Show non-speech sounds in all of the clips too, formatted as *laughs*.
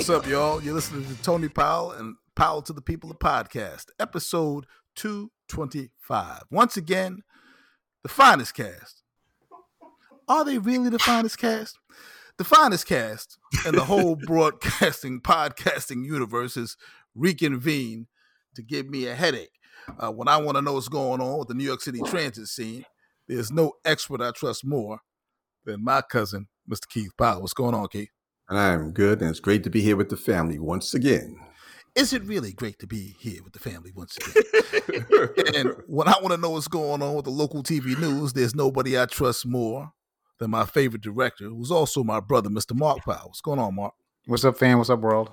What's up, y'all? You're listening to Tony Powell and Powell to the People, the podcast, episode 225. Once again, the finest cast. Are they really the finest cast? The finest cast in the whole *laughs* broadcasting, podcasting universe is reconvened to give me a headache. Uh, when I want to know what's going on with the New York City transit scene, there's no expert I trust more than my cousin, Mr. Keith Powell. What's going on, Keith? And I am good, and it's great to be here with the family once again. Is it really great to be here with the family once again? *laughs* and when I want to know what's going on with the local TV news, there's nobody I trust more than my favorite director, who's also my brother, Mr. Mark Powell. What's going on, Mark? What's up, fam? What's up, world?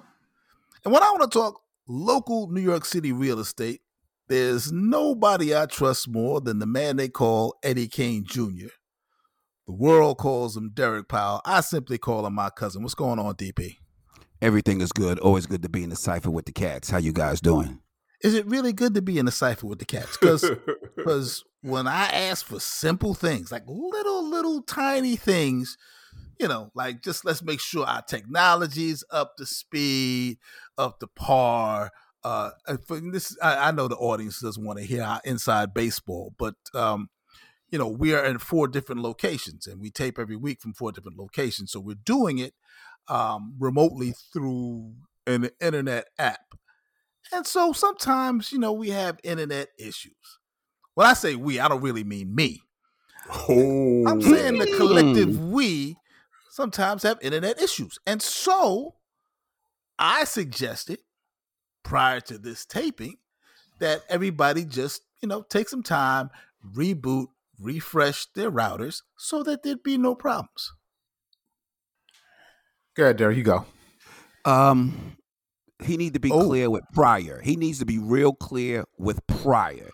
And when I want to talk local New York City real estate, there's nobody I trust more than the man they call Eddie Kane Jr. The world calls him Derek Powell. I simply call him my cousin. What's going on, DP? Everything is good. Always good to be in the cipher with the cats. How you guys doing? Is it really good to be in the cipher with the cats? Because *laughs* when I ask for simple things, like little, little tiny things, you know, like just let's make sure our technology's up to speed, up to par. Uh, for this, I, I know the audience doesn't want to hear our inside baseball, but um, you know, we are in four different locations, and we tape every week from four different locations. So we're doing it um, remotely through an internet app. And so sometimes, you know, we have internet issues. When I say we, I don't really mean me. Oh. I'm saying the collective hmm. we sometimes have internet issues. And so I suggested prior to this taping that everybody just, you know, take some time, reboot, refresh their routers so that there'd be no problems. Go ahead, Derek. You go. Um, he needs to be oh. clear with prior. He needs to be real clear with prior.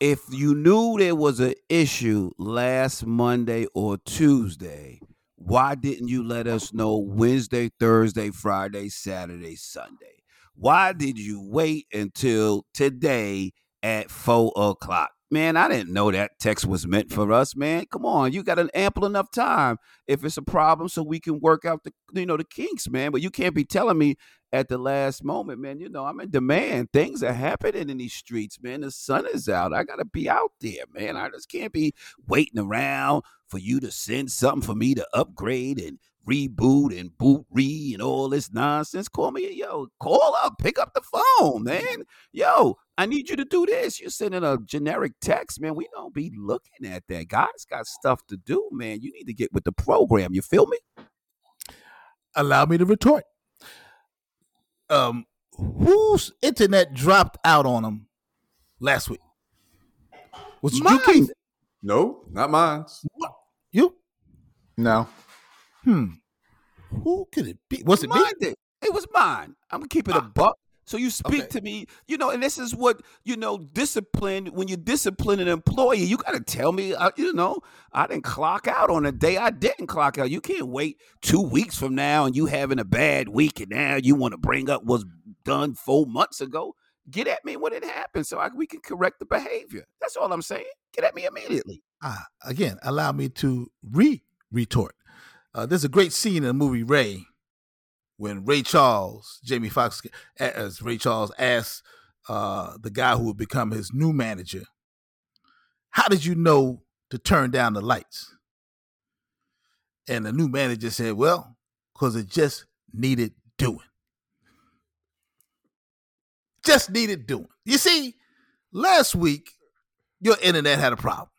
If you knew there was an issue last Monday or Tuesday, why didn't you let us know Wednesday, Thursday, Friday, Saturday, Sunday? Why did you wait until today at four o'clock? Man, I didn't know that text was meant for us, man. Come on, you got an ample enough time if it's a problem so we can work out the you know the kinks, man. But you can't be telling me at the last moment, man. You know, I'm in demand. Things are happening in these streets, man. The sun is out. I gotta be out there, man. I just can't be waiting around for you to send something for me to upgrade and reboot and boot re and all this nonsense. Call me, yo, call up, pick up the phone, man. Yo, I need you to do this. You're sending a generic text, man. We don't be looking at that. Guys got stuff to do, man. You need to get with the program. You feel me? Allow me to retort. Um, whose internet dropped out on them last week? Was it you, Keith? No, not mine. You? No. Hmm. Who could it be? Was it mine? Me? It was mine. I'm gonna keep it a ah. buck. So you speak okay. to me, you know, and this is what you know. Discipline. When you discipline an employee, you got to tell me. Uh, you know, I didn't clock out on a day I didn't clock out. You can't wait two weeks from now and you having a bad week, and now you want to bring up what's done four months ago. Get at me when it happens, so I, we can correct the behavior. That's all I'm saying. Get at me immediately. Ah, again, allow me to re retort. Uh, there's a great scene in the movie Ray when Ray Charles, Jamie Foxx, as Ray Charles asks uh, the guy who would become his new manager, "How did you know to turn down the lights?" And the new manager said, "Well, because it just needed doing. Just needed doing. You see, last week your internet had a problem,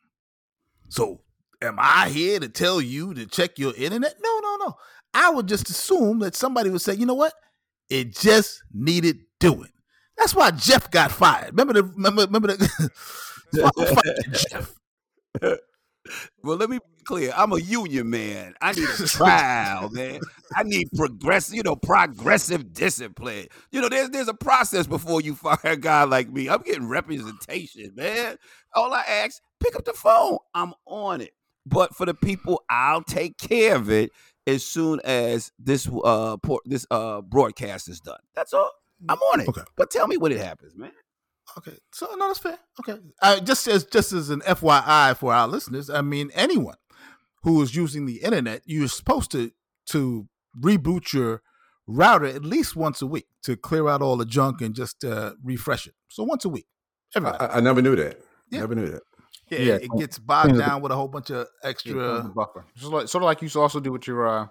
so am I here to tell you to check your internet? No, no, no. I would just assume that somebody would say, you know what? It just needed doing. That's why Jeff got fired. Remember the remember remember the *laughs* Jeff. *laughs* Well, let me be clear. I'm a union man. I need a trial, *laughs* man. I need progressive, you know, progressive discipline. You know, there's there's a process before you fire a guy like me. I'm getting representation, man. All I ask, pick up the phone. I'm on it. But for the people, I'll take care of it as soon as this uh por- this uh broadcast is done. That's all. I'm on it. Okay. But tell me when it happens, man. Okay. So no, that's fair. Okay. Uh, just as just as an FYI for our listeners, I mean anyone who is using the internet, you're supposed to to reboot your router at least once a week to clear out all the junk and just uh, refresh it. So once a week. I, I, never knew that. Yeah. Never knew that. Yeah, yeah, it gets bogged down with a whole bunch of extra buffer. Just like, sort of like you also do with your uh,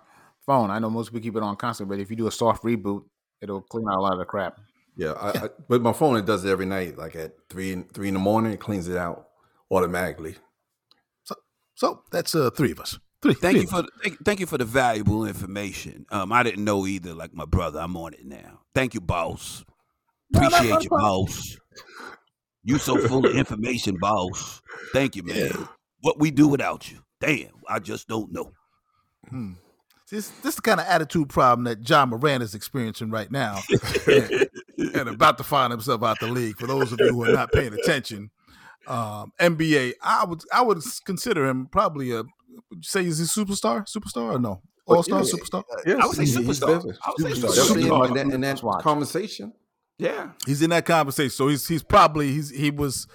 phone. I know most people keep it on constant, but if you do a soft reboot, it'll clean out a lot of the crap. Yeah, I, I, but my phone it does it every night, like at three three in the morning. It cleans it out automatically. So, so that's uh, three of us. Three. Thank three you for thank, thank, you for the valuable information. Um, I didn't know either. Like my brother, I'm on it now. Thank you, boss. Appreciate no, you, boss. You so full of *laughs* information, boss. Thank you, man. Yeah. What we do without you? Damn, I just don't know. Hmm. This this is the kind of attitude problem that Ja Morant is experiencing right now, and, *laughs* and, about to find himself out the league. For those of you who are not paying attention, um, NBA, I would I would consider him probably a. Would you say he's a superstar? Superstar or no? All star, yeah, superstar. Yes, I would say superstar. I would say superstar. superstar. In that, in that conversation. Yeah, he's in that conversation. So he's he's probably he's he was.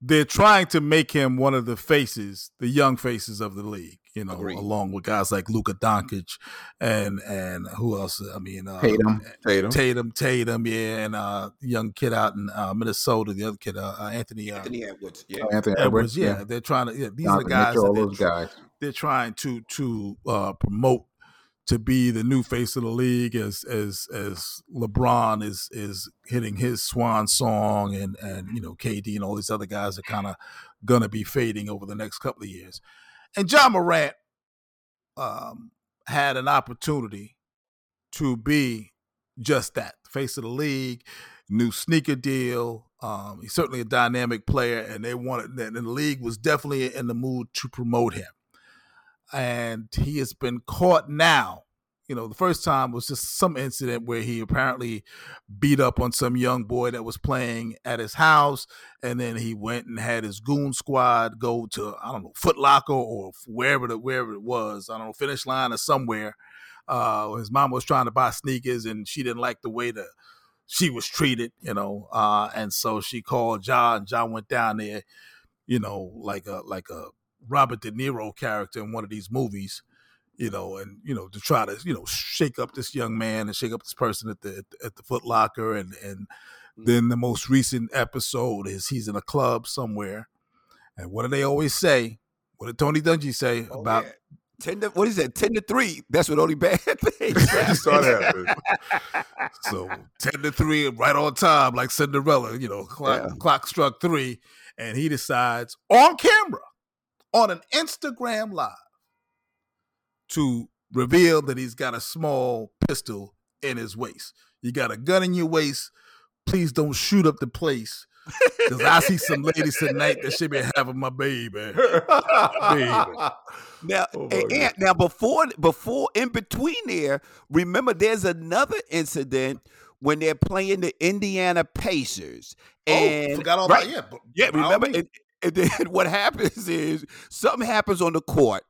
They're trying to make him one of the faces, the young faces of the league. You know, Agreed. along with guys like Luka Doncic and and who else? I mean, uh, Tatum, Tatum, Tatum, Tatum, yeah, and uh, young kid out in uh, Minnesota, the other kid, uh, uh Anthony, uh, Anthony Edwards, yeah, oh, Anthony Edwards, yeah. yeah. They're trying to. Yeah, these Jonathan are the guys. Mitchell, those guys. They're trying to to promote to be the new face of the league as as as LeBron is is hitting his swan song and and you know KD and all these other guys are kind of gonna be fading over the next couple of years. And Ja Morant um, had an opportunity to be just that face of the league, new sneaker deal. Um, he's certainly a dynamic player, and they wanted, and the league was definitely in the mood to promote him and he has been caught now. You know, the first time was just some incident where he apparently beat up on some young boy that was playing at his house, and then he went and had his goon squad go to I don't know Foot Locker or wherever the, wherever it was, I don't know Finish Line or somewhere. Uh, his mom was trying to buy sneakers, and she didn't like the way the she was treated, you know, uh, and so she called John. John went down there, you know, like a like a Robert De Niro character in one of these movies, you know, and you know to try to you know shake up this young man and shake up this person at the at the Foot Locker, and and mm-hmm. then the most recent episode is he's in a club somewhere, and what do they always say? What did Tony Dungy say oh, about? Yeah. Ten to, what is that? Ten to three. That's what only *laughs* bad things. *laughs* saw that. so ten to three, right on time, like Cinderella. You know, clock, yeah. clock struck three, and he decides on camera on an Instagram live to reveal that he's got a small pistol in his waist. You got a gun in your waist. Please don't shoot up the place. Cause I see some ladies tonight that should be having my baby. baby. *laughs* Now, oh and, and, now before before in between there, remember there's another incident when they're playing the Indiana Pacers. Oh, and oh, forgot all right, that. Yeah, yeah. Remember, and, and then *laughs* what happens is something happens on the court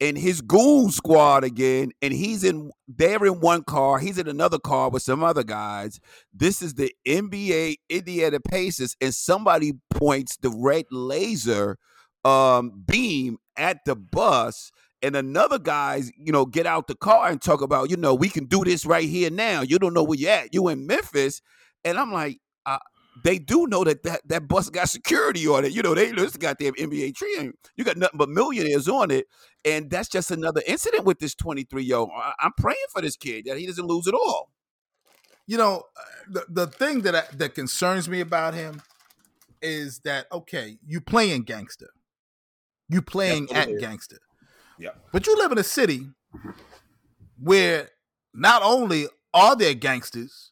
and his goon squad again, and he's in they're in one car, he's in another car with some other guys. This is the NBA Indiana Pacers, and somebody points the red laser um, beam at the bus, and another guys, you know, get out the car and talk about, you know, we can do this right here now. You don't know where you're at. You in Memphis, and I'm like, they do know that that, that bus got security on it. You know, they this goddamn NBA tree, you got nothing but millionaires on it. And that's just another incident with this 23 year old. I'm praying for this kid that he doesn't lose it all. You know, uh, the the thing that I, that concerns me about him is that okay, you playing gangster, you playing at gangster, yeah, but you live in a city where not only are there gangsters,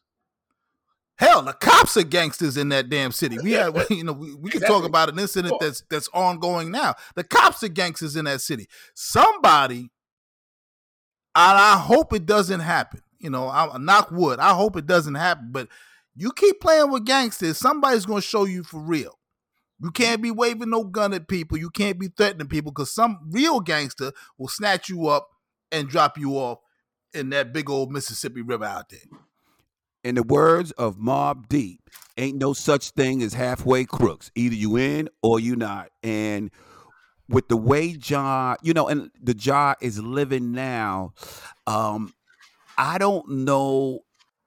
Hell, the cops are gangsters in that damn city. We have, *laughs* you know, we, we can exactly. talk about an incident that's that's ongoing now. The cops are gangsters in that city. Somebody, and I hope it doesn't happen. You know, I knock wood. I hope it doesn't happen. But you keep playing with gangsters, somebody's gonna show you for real. You can't be waving no gun at people. You can't be threatening people because some real gangster will snatch you up and drop you off in that big old Mississippi River out there. In the words of Mobb Deep, ain't no such thing as halfway crooks. Either you in or you not. And with the way Ja, you know, and the Ja is living now, um, I don't know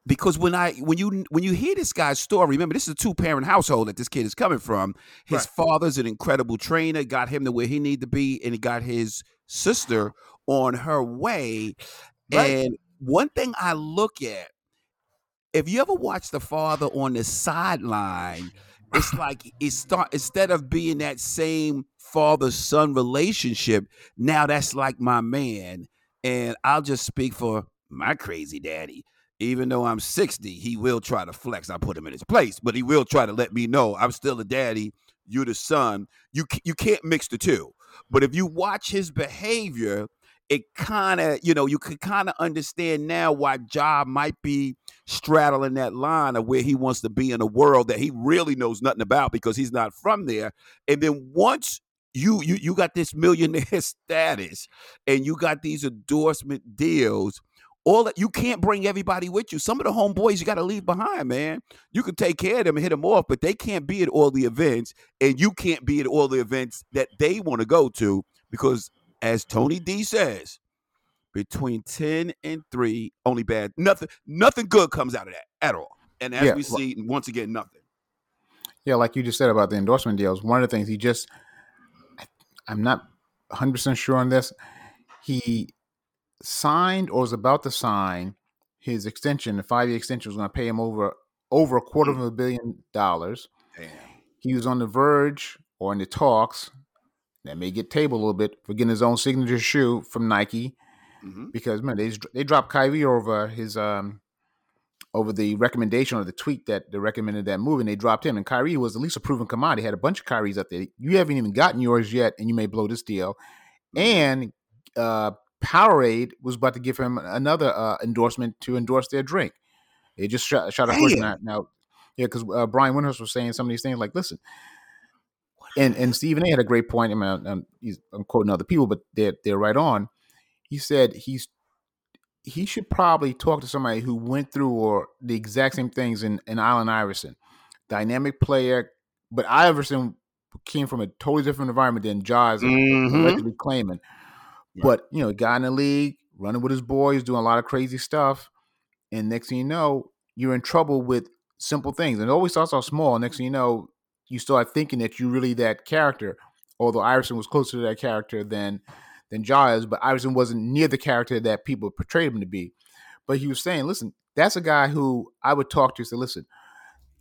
because when I when you when you hear this guy's story, remember this is a two parent household that this kid is coming from. His Right. father's an incredible trainer, got him to where he need to be, and he got his sister on her way. Right. And one thing I look at, if you ever watch the father on the sideline, it's like it start instead of being that same father son relationship, now that's like my man. And I'll just speak for my crazy daddy. Even though I'm 60, he will try to flex. I put him in his place, but he will try to let me know I'm still a daddy. You're the son. You you can't mix the two. But if you watch his behavior, it kind of you know you could kind of understand now why Job might be straddling that line of where he wants to be in a world that he really knows nothing about because he's not from there. And then once you you you got this millionaire *laughs* status and you got these endorsement deals all that you can't bring everybody with you some of the homeboys you got to leave behind man you can take care of them and hit them off but they can't be at all the events and you can't be at all the events that they want to go to because as tony d says between 10 and 3 only bad nothing nothing good comes out of that at all and as Yeah, we well- see once again nothing Yeah, like you just said about the endorsement deals. One of the things he just, I- I'm not 100 percent sure on this. He signed or was about to sign his extension. The five year extension was going to pay him over over a quarter mm. of a billion dollars. He was on the verge or in the talks that may get tabled a little bit for getting his own signature shoe from Nike Mhm. because man, they they dropped Kyrie over his um over the recommendation or the tweet that they recommended that move, and they dropped him. And Kyrie was at least a proven commodity. Had a bunch of Kyries up there. You haven't even gotten yours yet, and you may blow this deal. And uh, Powerade was about to give him another uh, endorsement to endorse their drink. They just shot, shot a now. now yeah, because uh, Brian Windhorst was saying some of these things like, listen, and and Stephen A had a great point. I mean, I'm, I'm, quoting other people, but they're they're right on. He said he's he should probably talk to somebody who went through or the exact same things in, in Allen Iverson, dynamic player, but Iverson came from a totally different environment than Jaws Mhm. allegedly claiming. But you know, guy in the league, running with his boys, doing a lot of crazy stuff, and next thing you know, you're in trouble with simple things. And it always starts off small. Next thing you know, you start thinking that you're really that character. Although Iverson was closer to that character than than Jaws, but Iverson wasn't near the character that people portrayed him to be. But he was saying, listen, that's a guy who I would talk to. Say, listen,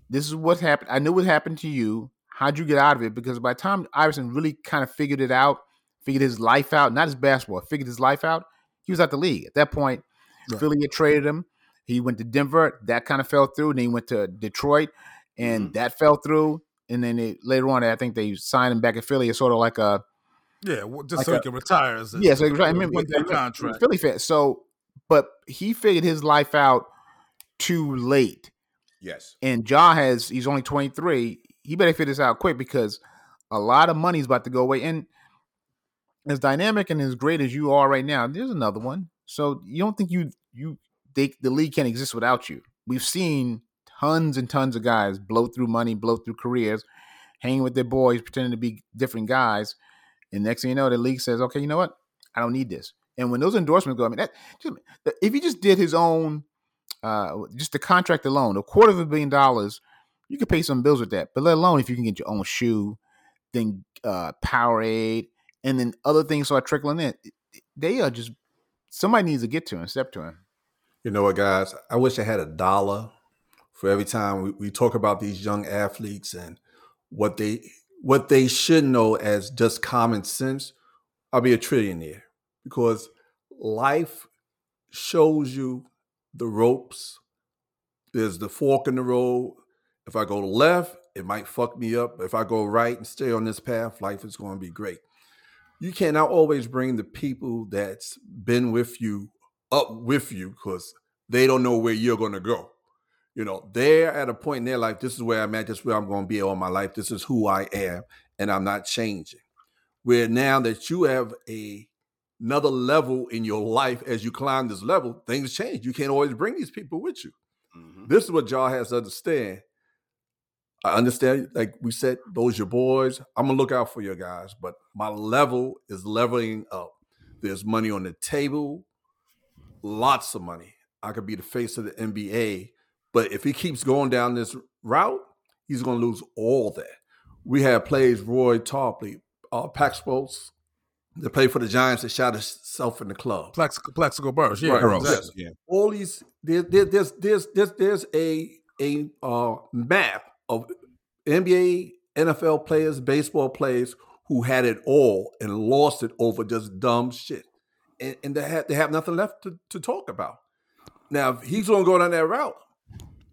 this is what happened. I knew what happened to you. How'd you get out of it? Because by the time Iverson really kind of figured it out, figured his life out, not his basketball, figured his life out, he was out the league. At that point, Right. Philly had traded him. He went to Denver. That kind of fell through. And then he went to Detroit, and mm-hmm. that fell through. And then they, later on, I think they signed him back at Philly. It's sort of like a Yeah, just Like so a- he can retire. As a, yeah, so I mean, with that contract. Philly fan. So, but he figured his life out too late. yes And Ja has he's only 23. He better figure this out quick because a lot of money's about to go away. And as dynamic and as great as you are right now, there's another one. So you don't think you you they, the league can't exist without you. We've seen tons and tons of guys blow through money, blow through careers, hanging with their boys, pretending to be different guys. And next thing you know, the league says, okay, you know what? I don't need this. And when those endorsements go, I mean, that just, if he just did his own, uh, just the contract alone, a quarter of a billion dollars, you could pay some bills with that. But let alone if you can get your own shoe, then uh, Powerade, and then other things start trickling in. They are just somebody needs to get to him, step to him. You know what, guys? I wish I had a dollar for every time we, we talk about these young athletes and what they what they should know as just common sense. I'll be a trillionaire because life shows you the ropes. There's the fork in the road. If I go left, it might fuck me up. If I go right and stay on this path, life is going to be great. You cannot always bring the people that's been with you up with you because they don't know where you're going to go. You know, they're at a point in their life. This is where I'm at. This is where I'm going to be all my life. This is who I am, and I'm not changing. Where now that you have a another level in your life as you climb this level, things change. You can't always bring these people with you. Mm-hmm. This is what y'all has to understand. I understand, like we said, those your boys. I'm gonna look out for your guys, but my level is leveling up. There's money on the table, lots of money. I could be the face of the NBA. But if he keeps going down this route, he's going to lose all that. We had plays Roy Tarpley, uh, Paxos, that played for the Giants that shot himself in the club. Plexico, Plexico Burress, yeah, Right, exactly. yes. All these there, there, there's there's there's there's a a uh, map of NBA, NFL players, baseball players who had it all and lost it over just dumb shit, and, and they have they have nothing left to, to talk about. Now, if he's going to go down that route,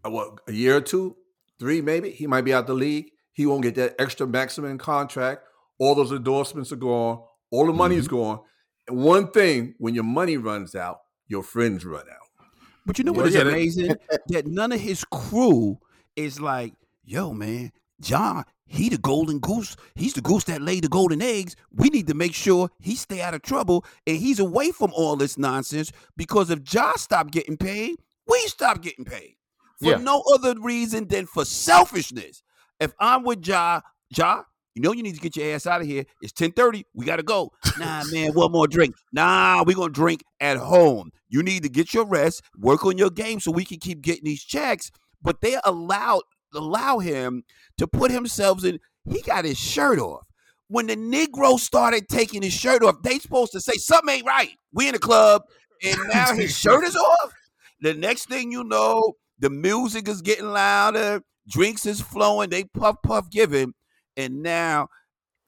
Uh, what a year or two, three maybe, he might be out the league. He won't get that extra maximum contract. All those endorsements are gone. All the money is mm-hmm. gone. And one thing, when your money runs out, your friends run out. But you know what is yeah, amazing? that none of his crew is like, yo, man, John, he the golden goose. He's the goose that laid the golden eggs. We need to make sure he stay out of trouble and he's away from all this nonsense because if John stop getting paid, we stop getting paid. For Yeah. no other reason than for selfishness. If I'm with Ja, Ja, you know you need to get your ass out of here. It's 10:30. We gotta go. Nah, *laughs* man, one more drink. Nah, we gonna drink at home. You need to get your rest, work on your game so we can keep getting these checks. But they allow allow him to put himself in. He got his shirt off. When the Negro started taking his shirt off, they supposed to say something ain't right. We in the club, *laughs* and now his shirt is off. The next thing you know, the music is getting louder, drinks is flowing, they puff puff giving, and now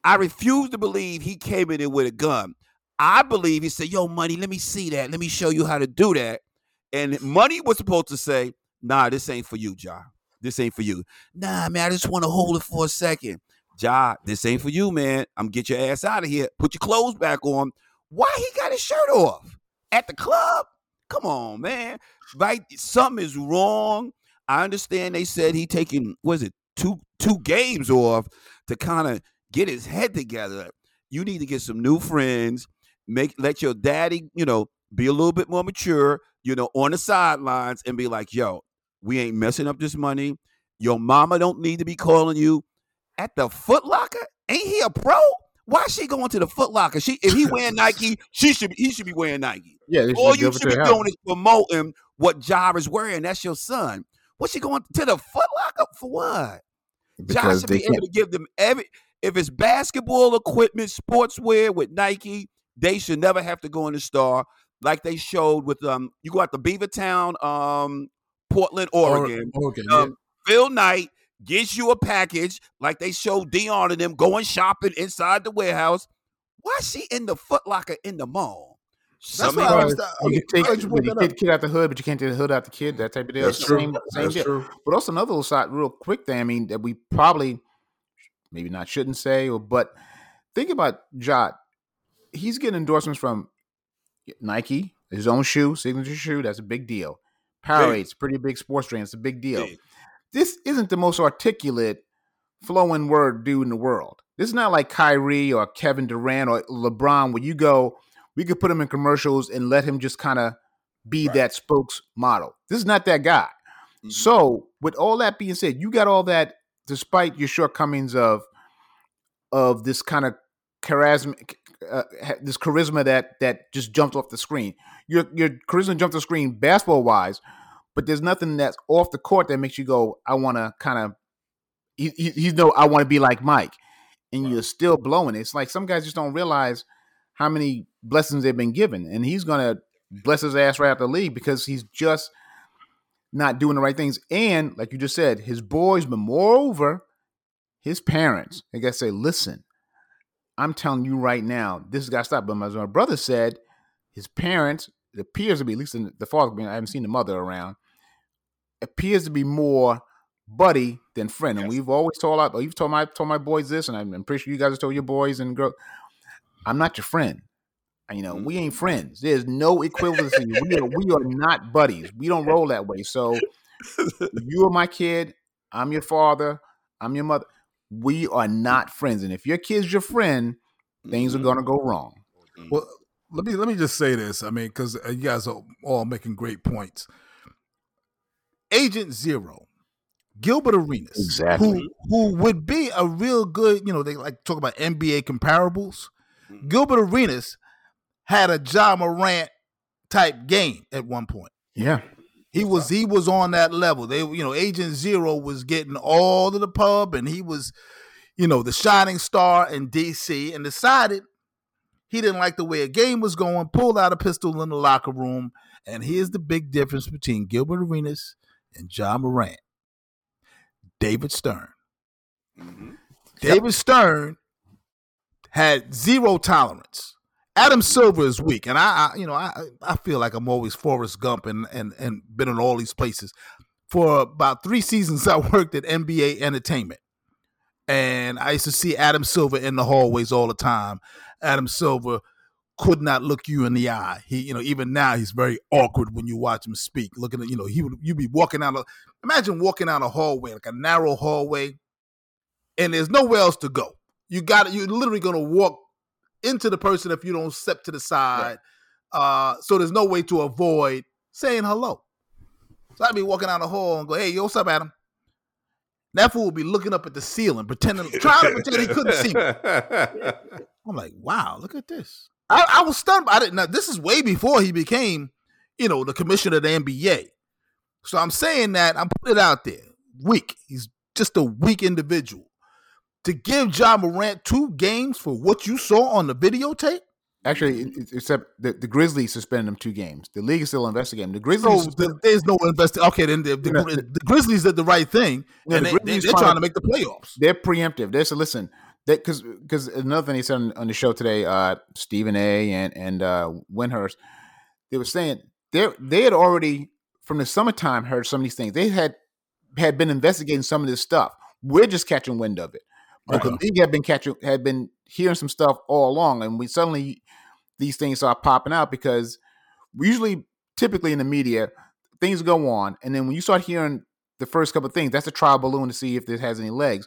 I refuse to believe he came in there with a gun. I believe he said, "Yo, money, let me see that. Let me show you how to do that." And money was supposed to say, "Nah, this ain't for you, Ja. This ain't for you." Nah, man, I just want to hold it for a second. Ja, this ain't for you, man. I'm get your ass out of here. Put your clothes back on. Why he got his shirt off at the club? Come on, man. Right? Something is wrong. I understand they said he taking was it two two games off to kind of get his head together. You need to get some new friends. Make let your daddy, you know, be a little bit more mature, you know, on the sidelines and be like, yo, we ain't messing up this money. Your mama don't need to be calling you at the Footlocker. Ain't he a pro? Why is she going to the Foot Locker? She if he *laughs* wearing Nike, she should be, he should be wearing Nike. Yeah, All you should be doing is promoting what Job is wearing. That's your son. What's she going to the Foot Locker for? What? Josh should they be able to give them every. If it's basketball equipment, sportswear with Nike, they should never have to go in the store like they showed with um. You go out to Beaverton, um, Portland, Oregon. Oregon. Um, Phil Knight gets you a package like they showed Dion and them going shopping inside the warehouse. Why she in the Foot Locker in the mall? That's Some what I was. Oh, you can take you you brought can that up. take kid out the hood, but you can't take the hood out the kid. That type of deal. That's true. Same, same That's deal. true. But also another little side, real quick thing. I mean, that we probably maybe not shouldn't say, or but think about Jot. He's getting endorsements from Nike, his own shoe, signature shoe. That's a big deal. Powerades, pretty big sports brand. It's a big deal. Big. This isn't the most articulate, flowing word dude in the world. This is not like Kyrie or Kevin Durant or LeBron, where you go, we could put him in commercials and let him just kind of be Right. that spokes model. This is not that guy. Mhm. So, with all that being said, you got all that despite your shortcomings of of this kind of charisma, uh, this charisma that that just jumped off the screen. Your your charisma jumped off the screen basketball wise, but there's nothing that's off the court that makes you go, I want to kind of. He, he, he's no, I want to be like Mike, and you're still blowing. it. It's like some guys just don't realize how many blessings they've been given, and he's gonna bless his ass right out the league because he's just not doing the right things. And like you just said, his boys, but moreover, his parents, they gotta say, listen, I'm telling you right now, this has got to stop. But as my brother said, his parents, it appears to be, at least in the father, I haven't seen the mother around, appears to be more buddy than friend. And Yes. we've always told our, you've told my told my boys this, and I'm, I'm pretty sure you guys have told your boys and girl, I'm not your friend. You know, mm-hmm. we ain't friends. There's no equivalency. we are we are not buddies. We don't roll that way. So *laughs* you are my kid. I'm your father. I'm your mother. We are not friends. And if your kid's your friend, things are Mhm. gonna go wrong. Mm-hmm. Well, let me let me just say this. I mean, because uh, you guys are all making great points. Agent Zero, Gilbert Arenas, Exactly. who who would be a real good, you know, they like to talk about NBA comparables. Mhm. Gilbert Arenas had a Ja Morant type game at one point. Yeah. He was he was on that level. They you know Agent Zero was getting all to the pub, and he was, you know, the shining star in DC, and decided he didn't like the way a game was going. Pulled out a pistol in the locker room, and here's the big difference between Gilbert Arenas and Ja Morant. David Stern. Mm-hmm. David Stern had zero tolerance. Adam Silver is weak, and I, I, you know, I, I feel like I'm always Forrest Gump and and and been in all these places. For about three seasons, *laughs* I worked at NBA Entertainment, and I used to see Adam Silver in the hallways all the time. Adam Silver could not look you in the eye. He, you know, even now he's very awkward when you watch him speak. Looking at, you know, he would you'd be walking out. A, imagine walking down a hallway, like a narrow hallway, and there's nowhere else to go. You got You're literally going to walk into the person if you don't step to the side. Uh, so there's no way to avoid saying hello. So I'd be walking down the hall and go, "Hey, yo, what's up, Adam?" That fool would be looking up at the ceiling, pretending, trying to pretend he couldn't see me. *laughs* I'm like, "Wow, look at this." I, I was stunned. I didn't know this is way before he became, you know, the commissioner of the NBA. So I'm saying that I'm putting it out there. Weak. He's just a weak individual. To give Ja Morant two games for what you saw on the videotape. Actually, it- it- except the, the Grizzlies suspended him two games. The league is still investigating. The Grizzlies. So there's no investigation. Okay, then the, the, the Grizzlies did the right thing, No, and the they, they, Grizzlies they're trying trying to- to make the playoffs. they're preemptive. They said, listen, because because another thing they said on, on the show today, uh, Stephen A. and and uh, Windhorst, they were saying they they had already from the summertime heard some of these things. They had had been investigating some of this stuff. We're just catching wind of it, but the league had been catching had been hearing some stuff all along, and we suddenly these things start popping out because we usually typically in the media things go on, and then when you start hearing the first couple of things, that's a trial balloon to see if this has any legs.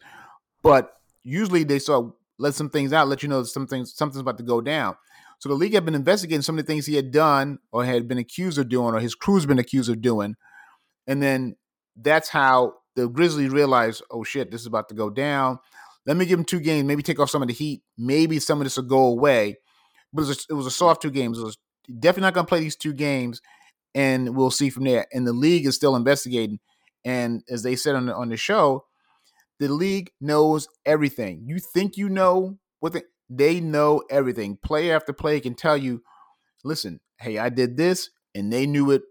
But usually they sort of let some things out, let you know that some things something's about to go down. So the league had been investigating some of the things he had done or had been accused of doing, or his crew's been accused of doing. And then that's how the Grizzlies realized, oh shit, this is about to go down. Let me give him two games, maybe take off some of the heat. Maybe some of this will go away. But it was a, it was a soft two games. It was definitely not going to play these two games, and we'll see from there. And the league is still investigating. And as they said on the, on the show, the league knows everything. You think you know what they, they know everything. Player after player can tell you, listen, hey, I did this, and they knew it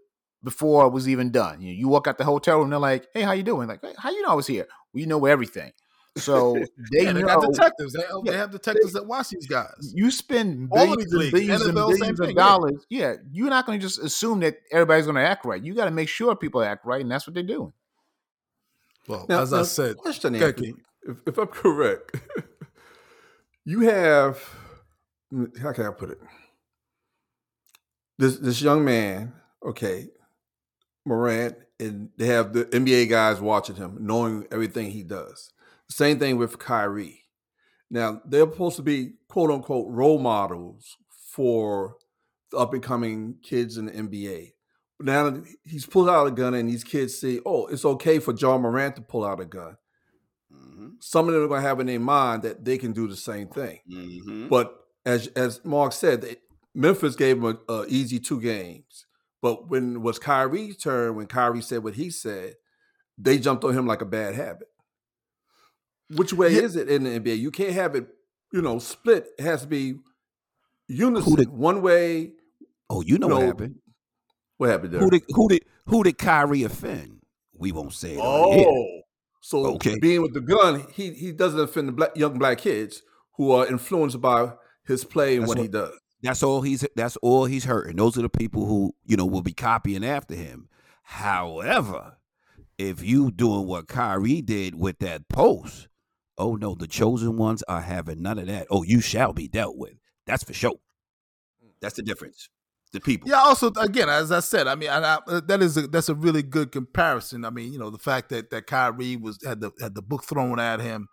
before I was even done. You, know, you walk out the hotel room, they're like, hey, how you doing? Like, "Hey, how you know I was here? Well, you know everything. So *laughs* they Yeah, they know. got detectives. They, oh, they have detectives that watch these guys. you spend billions these and billions and billions of thing, yeah. dollars. Yeah, you're not going to just assume that everybody's going to act right. You got to make sure people act right, and that's what they're doing. Well, Now- as I said, question, if, if I'm correct, *laughs* you have how can I put it? This this young man, okay, Morant, and they have the NBA guys watching him, knowing everything he does. Same thing with Kyrie. Now they're supposed to be quote unquote role models for the up and coming kids in the NBA. Now he's pulled out a gun, and these kids say, "Oh, it's okay for Ja Morant to pull out a gun." Mm-hmm. some of them are going to have in their mind that they can do the same thing. Mm-hmm. But as as Mark said, they, Memphis gave them a, a easy two games. But when it was Kyrie's turn, when Kyrie said what he said, they jumped on him like a bad habit. Which way Yeah. is it in the NBA? You can't have it, you know, split. It has to be unison. Did- One way. Oh, you know you what happened. What happened there? Who did who did who did Kyrie offend? We won't say it. Oh, so Okay. being with the gun, he he doesn't offend the black, young black kids who are influenced by his play and That's what, he does. That's all he's that's all he's hurting. Those are the people who, you know, will be copying after him. However, if you doing what Kyrie did with that post, oh no, the chosen ones are having none of that. Oh, you shall be dealt with. That's for sure. Mm. That's the difference. The people. Yeah. Also, again, as I said, I mean, I, I, uh, that is a, that's a really good comparison. I mean, you know, the fact that that Kyrie was had the had the book thrown at him,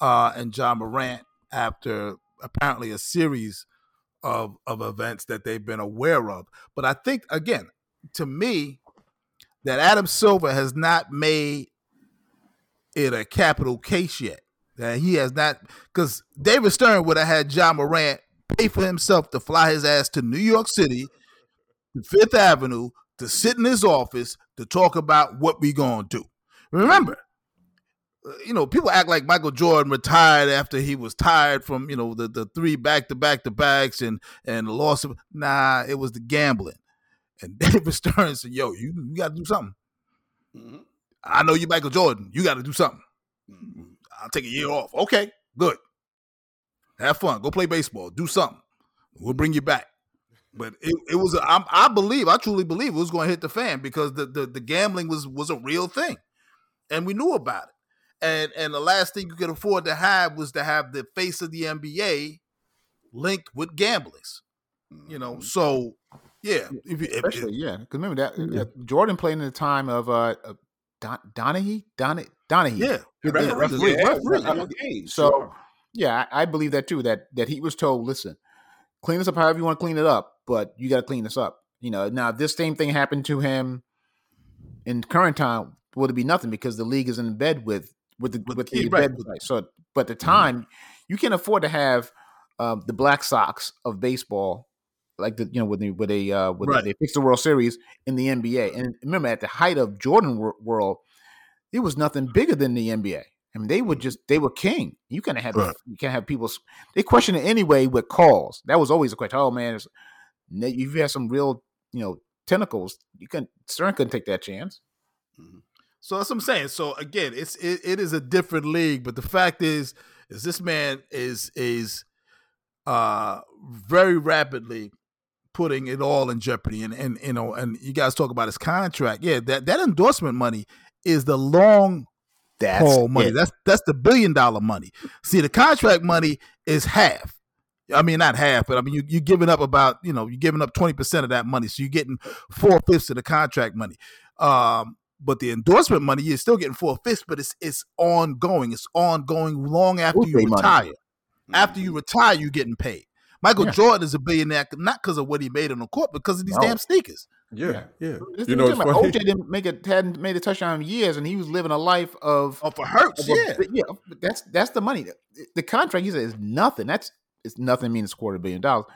uh, and Ja Morant after apparently a series of of events that they've been aware of. But I think again, to me, that Adam Silver has not made it a capital case yet. That he has not, because David Stern would have had Ja Morant pay for himself to fly his ass to New York City, Fifth Avenue, to sit in his office to talk about what we gonna do. Remember, uh, you know, people act like Michael Jordan retired after he was tired from you know the the three back to back to backs and and the loss of. Nah, it was the gambling. And *laughs* David Stern said, "Yo, you, you got to do something. Mm-hmm. I know you, Michael Jordan. You got to do something. Mm-hmm. I'll take a year off. Okay, good. Have fun. Go play baseball. Do something. We'll bring you back." But it, it was a, I, I believe I truly believe it was going to hit the fan because the, the the gambling was was a real thing, and we knew about it. And and the last thing you could afford to have was to have the face of the NBA linked with gamblings. You know, mm-hmm. so yeah, if, if, especially if, yeah, because remember that yeah. Jordan played in the time of uh, Don, Donaghy, Don, Donaghy, yeah, referee, referee, referee, referee. So yeah, I, I, believe that too. That that he was told, listen, clean this up however you want to clean it up, but you got to clean this up. You know, now if this same thing happened to him in current time would it be nothing because the league is in bed with with the with, with the right. bed. So, but the mm-hmm. time mm-hmm. you can't afford to have um, the Black Sox of baseball like the you know with they when they uh when right. they fixed the World Series in the NBA. And remember, at the height of Jordan world, it was nothing bigger than the NBA. I mean, they were just they were king. You can't have right. you can't have people they question it anyway with calls. That was always a question. Oh man, you've had some real you know tentacles. You can Stern couldn't take that chance. Mm-hmm. So that's what I'm saying. So again, it's it, it is a different league, but the fact is, is this man is is uh very rapidly putting it all in jeopardy. And and you know, and you guys talk about his contract. Yeah, that that endorsement money is the long that's haul money. It. That's that's the billion dollar money. See, the contract money is half. I mean, not half, but I mean, you, you're giving up about, you know, you're giving up 20% of that money. So you're getting four fifths of the contract money. Um, but the endorsement money, you're still getting four fifths, but it's it's ongoing. It's ongoing long after you retire. Money. After you retire, you're getting paid. Michael yeah. Jordan is a billionaire not because of what he made on the court, but because of these no. damn sneakers. Yeah, yeah. you know, OJ didn't make it hadn't made a touchdown in years, and he was living a life of oh, for Hertz. Of yeah, yeah. That's that's the money. The contract he said is nothing. That's it's nothing. Means quarter billion dollars.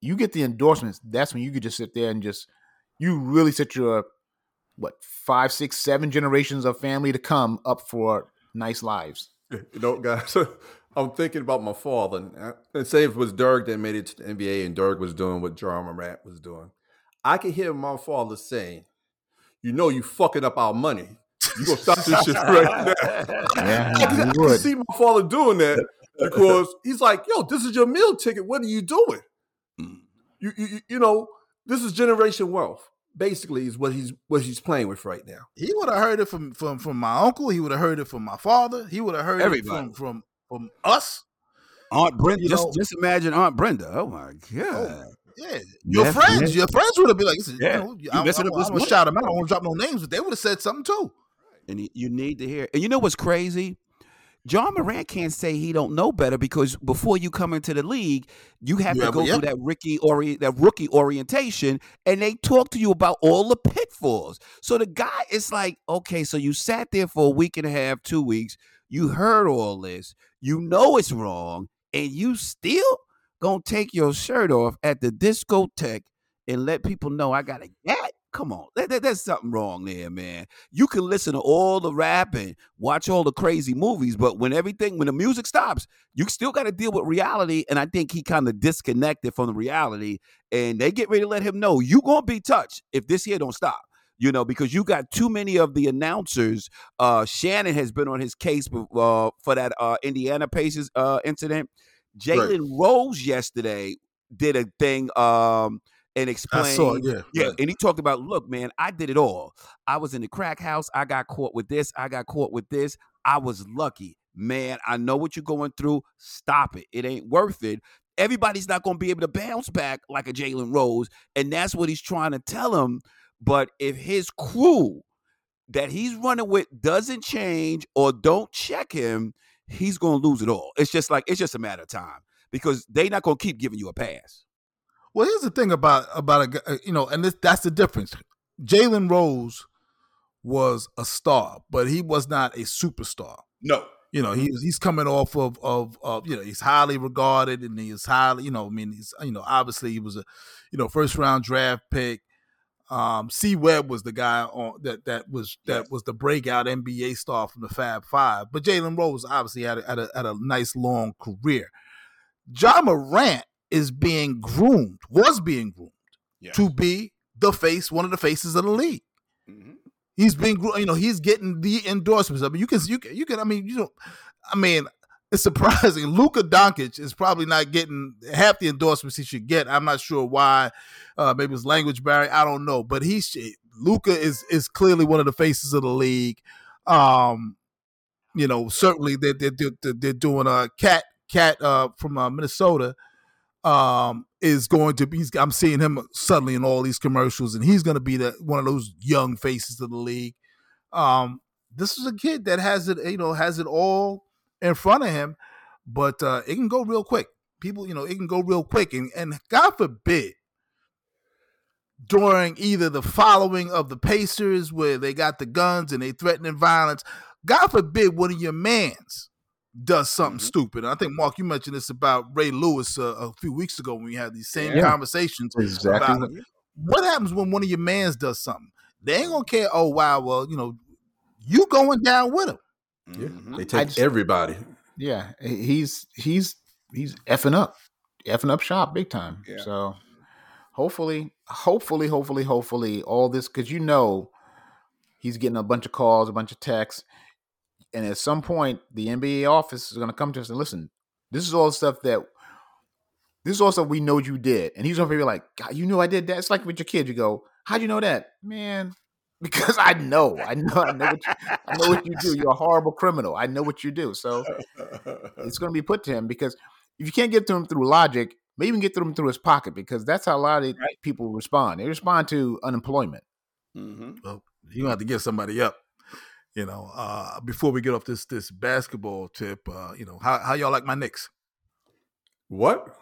You get the endorsements. That's when you could just sit there and just you really set your what five, six, seven generations of family to come up for nice lives. You know, guys. *laughs* I'm thinking about my father, and, uh, and say if it was Dirk that made it to the NBA and Dirk was doing what Ja Morant was doing, I could hear my father saying, "You know, you fucking up our money. You gonna stop this shit right now." *laughs* Yeah, *laughs* I, can, I can see my father doing that because he's like, "Yo, this is your meal ticket. What are you doing? Mm. You, you, you know, this is generation wealth." basically is what he's what he's playing with right now. He would have heard it from from from my uncle. He would have heard it from my father. He would have heard Everybody. it from from from us. Aunt Brenda. Just, know, just imagine Aunt Brenda. Oh my god. Oh, yeah, your friends, your friends would have been like, yeah. you know, you I, I, I, I, I shout them out. I don't want to drop no names, but they would have said something too. And you need to hear. And you know what's crazy? Ja Morant can't say he don't know better because before you come into the league, you have yeah, to go yeah. through that rookie ori- that rookie orientation, and they talk to you about all the pitfalls. So the guy is like, okay, so you sat there for a week and a half, two weeks, you heard all this, you know it's wrong, and you still gonna take your shirt off at the discotheque and let people know I got a gat. Come on, there, there, there's something wrong there, man. You can listen to all the rap and watch all the crazy movies, but when everything, when the music stops, you still got to deal with reality. And I think he kind of disconnected from the reality. And they get ready to let him know you gonna be touched if this here don't stop you know, because you got too many of the announcers. Uh, Shannon has been on his case uh, for that uh, Indiana Pacers uh, incident. Jalen right. Rose yesterday did a thing um, and explained. Saw, yeah, yeah, right. and he talked about, look, man, I did it all. I was in the crack house. I got caught with this. I got caught with this. I was lucky, man. I know what you're going through. Stop it. It ain't worth it. Everybody's not going to be able to bounce back like a Jalen Rose, and that's what he's trying to tell him but if his crew that he's running with doesn't change or don't check him, he's going to lose it all. It's just like it's just a matter of time because they're not going to keep giving you a pass. Well, here's the thing about about a you know, and this that's the difference. Jalen Rose was a star, but he was not a superstar. No, you know, he's he's coming off of, of of you know he's highly regarded and he's highly you know I mean he's you know obviously he was a you know first round draft pick Um, C Webb was the guy on that that was that was the breakout NBA star from the Fab Five. But Jalen Rose obviously had a, had a, had a nice long career. Ja Morant is being groomed, was being groomed Yeah. to be the face, one of the faces of the league. Mhm. He's being, you know, he's getting the endorsements. I mean, you can, you can, you can. I mean, you know, I mean, it's surprising. *laughs* Luka Doncic is probably not getting half the endorsements he should get. I'm not sure why. Uh, maybe it's language barrier. I don't know. But he's Luka is is clearly one of the faces of the league. Um, you know, certainly they're they're, they're, they're doing a cat cat uh, from uh, Minnesota um is going to be I'm seeing him suddenly in all these commercials and he's going to be the one of those young faces of the league. Um this is a kid that has it you know has it all in front of him but uh it can go real quick. People, you know, it can go real quick and and God forbid during either the following of the Pacers where they got the guns and they threatening violence, God forbid one of your mans does something Mhm. stupid. I think Mark, you mentioned this about Ray Lewis uh, a few weeks ago when we had these same Yeah. conversations. Exactly. about what happens when one of your mans does something. They ain't gonna care. Oh wow, well you know, you going down with him. Yeah, Mhm. they take just- everybody. Yeah, he's he's he's effing up, effing up shop big time. Yeah. So hopefully, hopefully, hopefully, hopefully, all this because you know he's getting a bunch of calls, a bunch of texts, and at some point the NBA office is going to come to us and listen. This is all stuff that this is all stuff we know you did, and he's going to be like, God, you knew I did that. It's like with your kid. You go, how'd you know that, man? *laughs* Because I know, I know, I know what you, I know what you do. You're a horrible criminal. I know what you do. So it's going to be put to him because if you can't get to him through logic, maybe you can get to him through his pocket because that's how a lot of people respond. They respond to unemployment. Mhm. Well, you gonna have to get somebody up. You know, uh, before we get off this this basketball tip, uh, you know, how how y'all like my Knicks? What?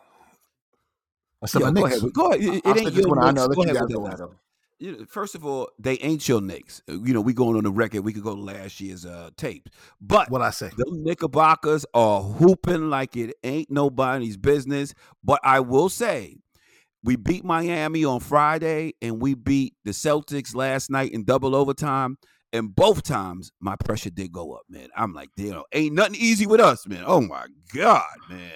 I said Yeah, my go Knicks. ahead. Go ahead. It, it I'll ain't your one. I Knicks. know. Let Go you ahead with that. at 'em. You know, first of all, they ain't your Knicks. Uh, You know, we going on the record. We could go last year's uh, tapes, but What I say? the Knickerbockers are hooping like it ain't nobody's business. But I will say, we beat Miami on Friday, and we beat the Celtics last night in double overtime. And both times, my pressure did go up, man. I'm like, you know, ain't nothing easy with us, man. Oh my god, man.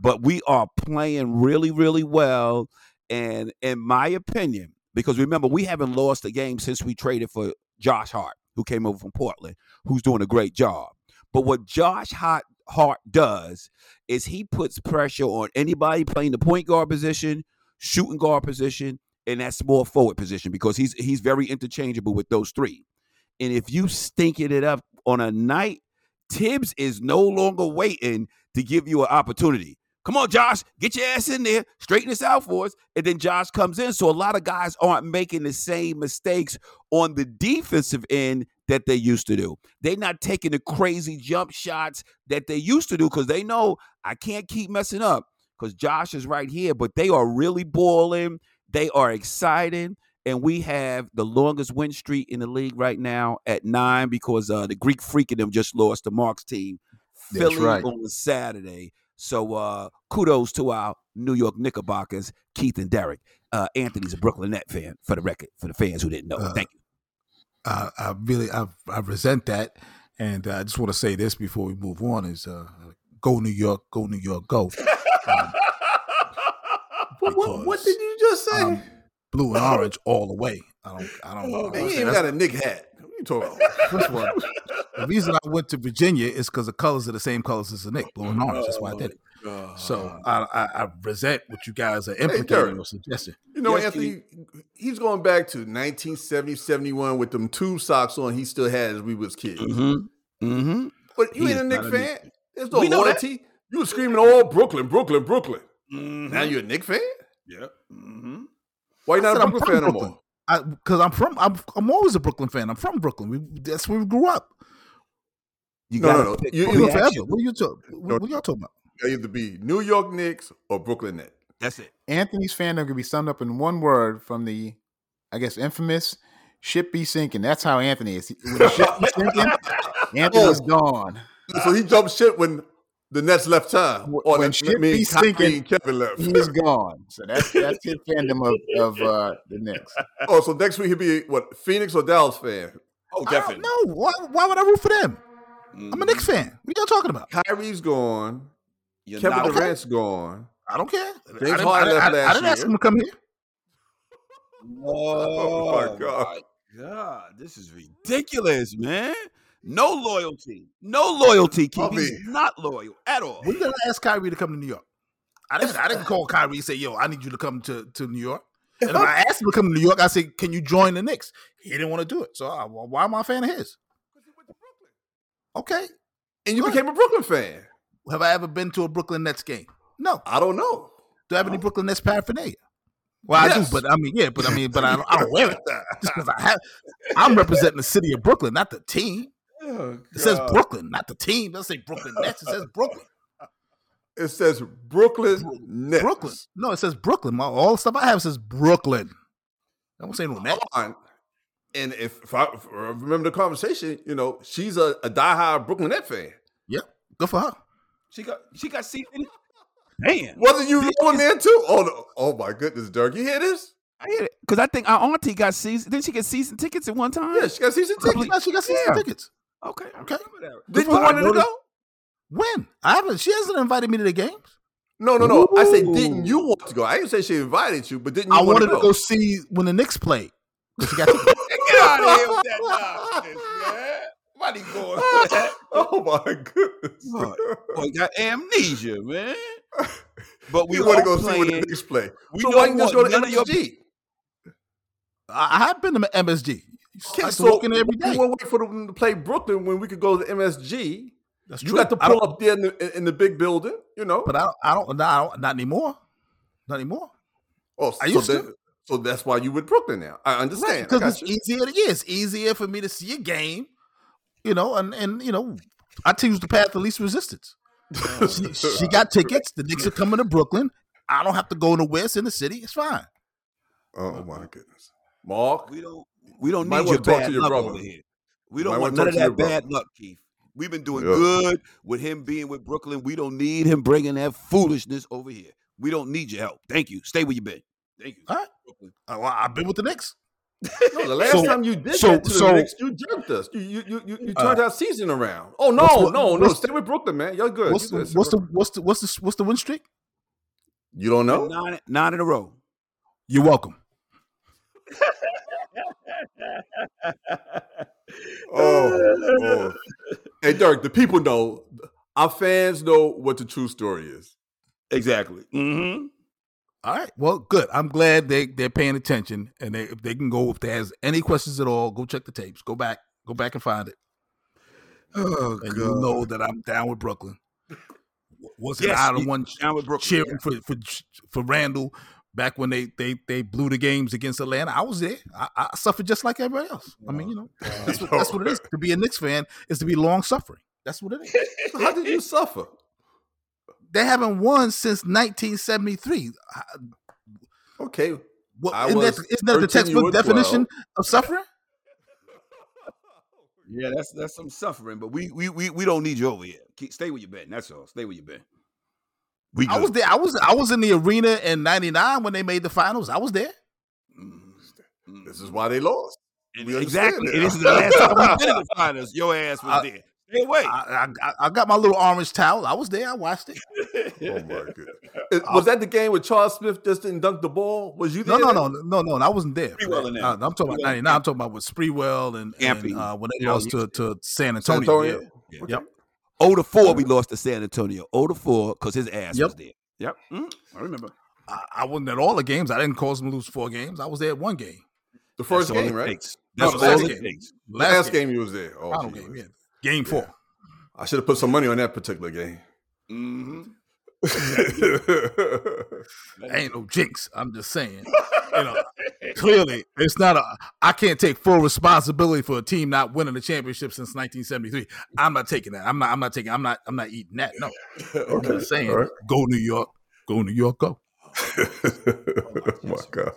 But we are playing really, really well. And in my opinion, because remember, we haven't lost a game since we traded for Josh Hart, who came over from Portland, who's doing a great job. But what Josh Hart, Hart does is he puts pressure on anybody playing the point guard position, shooting guard position, and that small forward position because he's he's very interchangeable with those three. And if you stinking it up on a night, Tibbs is no longer waiting to give you an opportunity. Come on, Josh, get your ass in there, straighten this out for us. And then Josh comes in. So a lot of guys aren't making the same mistakes on the defensive end that they used to do. They're not taking the crazy jump shots that they used to do because they know I can't keep messing up because Josh is right here. But they are really boiling. They are excited. And we have the longest win streak in the league right now at nine because uh, the Greek Freak of them just lost to Mark's team. That's Philly right. on Saturday. So uh, kudos to our New York Knickerbockers, Keith and Derek. Uh, Anthony's a Brooklyn Net fan, for the record, for the fans who didn't know. Uh, Thank you. uh, I really I, I resent that, and uh, I just want to say this before we move on: is uh, go New York, go New York, go. *laughs* Um, What, what, what did you just say? um, blue and orange all the way. I don't. I don't. oh, I man, don't you ain't got a Knick hat. What you talking about? First of all, the reason I went to Virginia is because the colors are the same colors as the Knick, blue and orange. That's why I did it. So I, I, I resent what you guys are implicating Derek. or suggesting. You know, Yes, Anthony, he's going back to 1970, 71 with them two socks on he still had as we was kids. Mm-hmm. Mm-hmm. But you He ain't a Knick a fan. There's no know loyalty. You were screaming all Brooklyn, Brooklyn, Brooklyn. Mm-hmm. Now you're a Knick fan? yeah. Mm-hmm. Why you I not said a I'm Brooklyn from fan no Brooklyn. more? Because I'm from. I'm. I'm always a Brooklyn fan. I'm from Brooklyn. We, that's where we grew up. You No, gotta no, no. You- the you- We're forever. What are you talking? What, what y'all talking about? You either be New York Knicks or Brooklyn Net. That's it. Anthony's fandom can be summed up in one word from the, I guess, infamous "ship be sinking." That's how Anthony is. When the ship be sinking, *laughs* Anthony's gone. So he jumped shit when the Nets left time. Wh- Or when that shit means be Kyrie sinking, Kevin left. He is gone. So that's that's his fandom of of uh, the Knicks. *laughs* oh, so next week he'll be what Phoenix or Dallas fan. Oh, definitely. don't. Why, why would I root for them? I'm a Knicks fan. What are y'all talking about? Kyrie's gone. You're Kevin not- Durant's gone. I don't care. I James didn't, I Harden didn't- left I- I last didn't ask year. him to come here. *laughs* Oh, *laughs* my God. God, this is ridiculous, man. No loyalty. No loyalty, Keith. He's not loyal at all. We didn't ask Kyrie to come to New York. I didn't. I didn't call Kyrie and say, "Yo, I need you to come to, to New York." And if I asked him to come to New York, I said, "Can you join the Knicks?" He didn't want to do it. So uh, why am I a fan of his? Okay. And you Good. became a Brooklyn fan. Have I ever been to a Brooklyn Nets game? No. I don't know. Do I have any Brooklyn Nets paraphernalia? Well, I do, but I mean, yeah, but I mean, but I don't, I don't wear it *laughs* just because I have. I'm representing the city of Brooklyn, not the team. Oh, It says Brooklyn, not the team. It doesn't say Brooklyn Nets. It says Brooklyn. It says Brooklyn Nets. Brooklyn. No, it says Brooklyn. My, all the stuff I have says Brooklyn. I don't say no Nets. on. And if, if, I, if I remember the conversation, you know, she's a, a diehard Brooklyn Net fan. Yep, good for her. She got she got seats in it. Man. *laughs* Wasn't you rolling there too? Oh, no. oh my goodness, Dirk, you hear this? I hear it. Because I think our auntie got season. Didn't she get season tickets at one time? Yeah, she got season tickets. yeah, she got season Yeah. tickets. Okay. Okay. remember that. Did you want to go? When? I haven't. She hasn't invited me to the games. No, no, no. I said, didn't you want to go? I didn't say she invited you, but didn't you I want wanted to go see when the Knicks played. 'Cause She got tickets. *laughs* Get out of here with that nonsense, man. Why he going for that? *laughs* oh my goodness. What? Boy, got amnesia, man. *laughs* But we want to all go see when the. Knicks play. We so don't why you just go want to none of your- MSG? I I have been to MSG. You can't So walk in there every day. You want to wait for them to play Brooklyn when we could go to the MSG. That's true. You true. got to pull up there in the, in the big building, you know. but I don't. I don't. Not, I don't- not anymore. Not anymore. oh, I so, used to. so that's why you with Brooklyn now. I understand. Because got it's you. easier. Yeah, it's easier for me to see a game. You know, and and you know, I choose the path of least resistance. *laughs* she, she got tickets. The Knicks are coming to Brooklyn. I don't have to go nowhere. It's in the city. It's fine. oh my goodness, Mark. We don't we don't need your bad to your luck brother. over here. We don't want none of that bad brother. luck, Keith. We've been doing Yeah. good with him being with Brooklyn. We don't need him bringing that foolishness over here. We don't need your help. Thank you. Stay where you been. Thank you. All right. Brooklyn. Uh, well, I've been with the Knicks. No, the *laughs* last So- time you did so- that to so- the Knicks, you jerked us. You you you you, you Uh, turned our season around. Oh no, what's the- no, no! Stay with Brooklyn, man. You're good. What's You're the good. what's the what's the what's the what's the what's the win streak? You don't know? Nine, nine in a row. You're welcome. *laughs* Oh, oh. *laughs* Hey, Dirk, the people know. Our fans know what the true story is. Exactly. Mm-hmm. All right. Well, good. I'm glad they they're paying attention, and they if they can go if there has any questions at all, go check the tapes. Go back, go back and find it, Oh, and you'll know that I'm down with Brooklyn. Was it Yes, out of you- one Down with Brooklyn. cheering for for for Randle back when they they they blew the games against Atlanta? I was there. I, I suffered just like everybody else. I mean, you know, *laughs* that's what, that's what it is. *laughs* To be a Knicks fan is to be long suffering. That's what it is. So how did you *laughs* suffer? They haven't won since 1973. Uh, Okay, What, I isn't, that, isn't that the textbook definition of suffering? Yeah, that's that's some suffering, but we we we, we don't need you over here. Keep, stay where you been. That's all. Stay where you been. We I good. was there. I was I was in the arena in '99 when they made the finals. I was there. Mm. this is why they lost. We exactly. that. This is the last time we been in the finals. Your ass was I- there. Stay away. I, I, I got my little orange towel. I was there. I watched it. *laughs* Oh my goodness! It- was that the game where Charles Smith just didn't dunk the ball? Was you No, there? no, no, no, no. I wasn't there. Sprewell and them. Uh, I'm talking about '99. I'm talking about with Sprewell and, and uh, when they Yeah, lost to, to San San Antonio. Antonio. Yeah. Yep. Oh to four, we lost to San Antonio. Oh to four, because his ass Yep. was there. Yep. Mm, I remember. I, I wasn't at all the games. I didn't cause them to lose four games. I was there at one game. The first That's game, right? takes. No, That's the all last it game. takes. Last, game. you was there. Oh, final gee game. Yeah. Game four. I should have put some money on that particular game. Mm-hmm. *laughs* ain't no jinx. I'm just saying. You know, *laughs* clearly it's not a. I can't take full responsibility for a team not winning the championship since 1973. I'm not taking that. I'm not. I'm not taking. I'm not. I'm not eating that. No. *laughs* I'm just saying. Right. Go New York. Go New York. Go. oh *laughs* my god.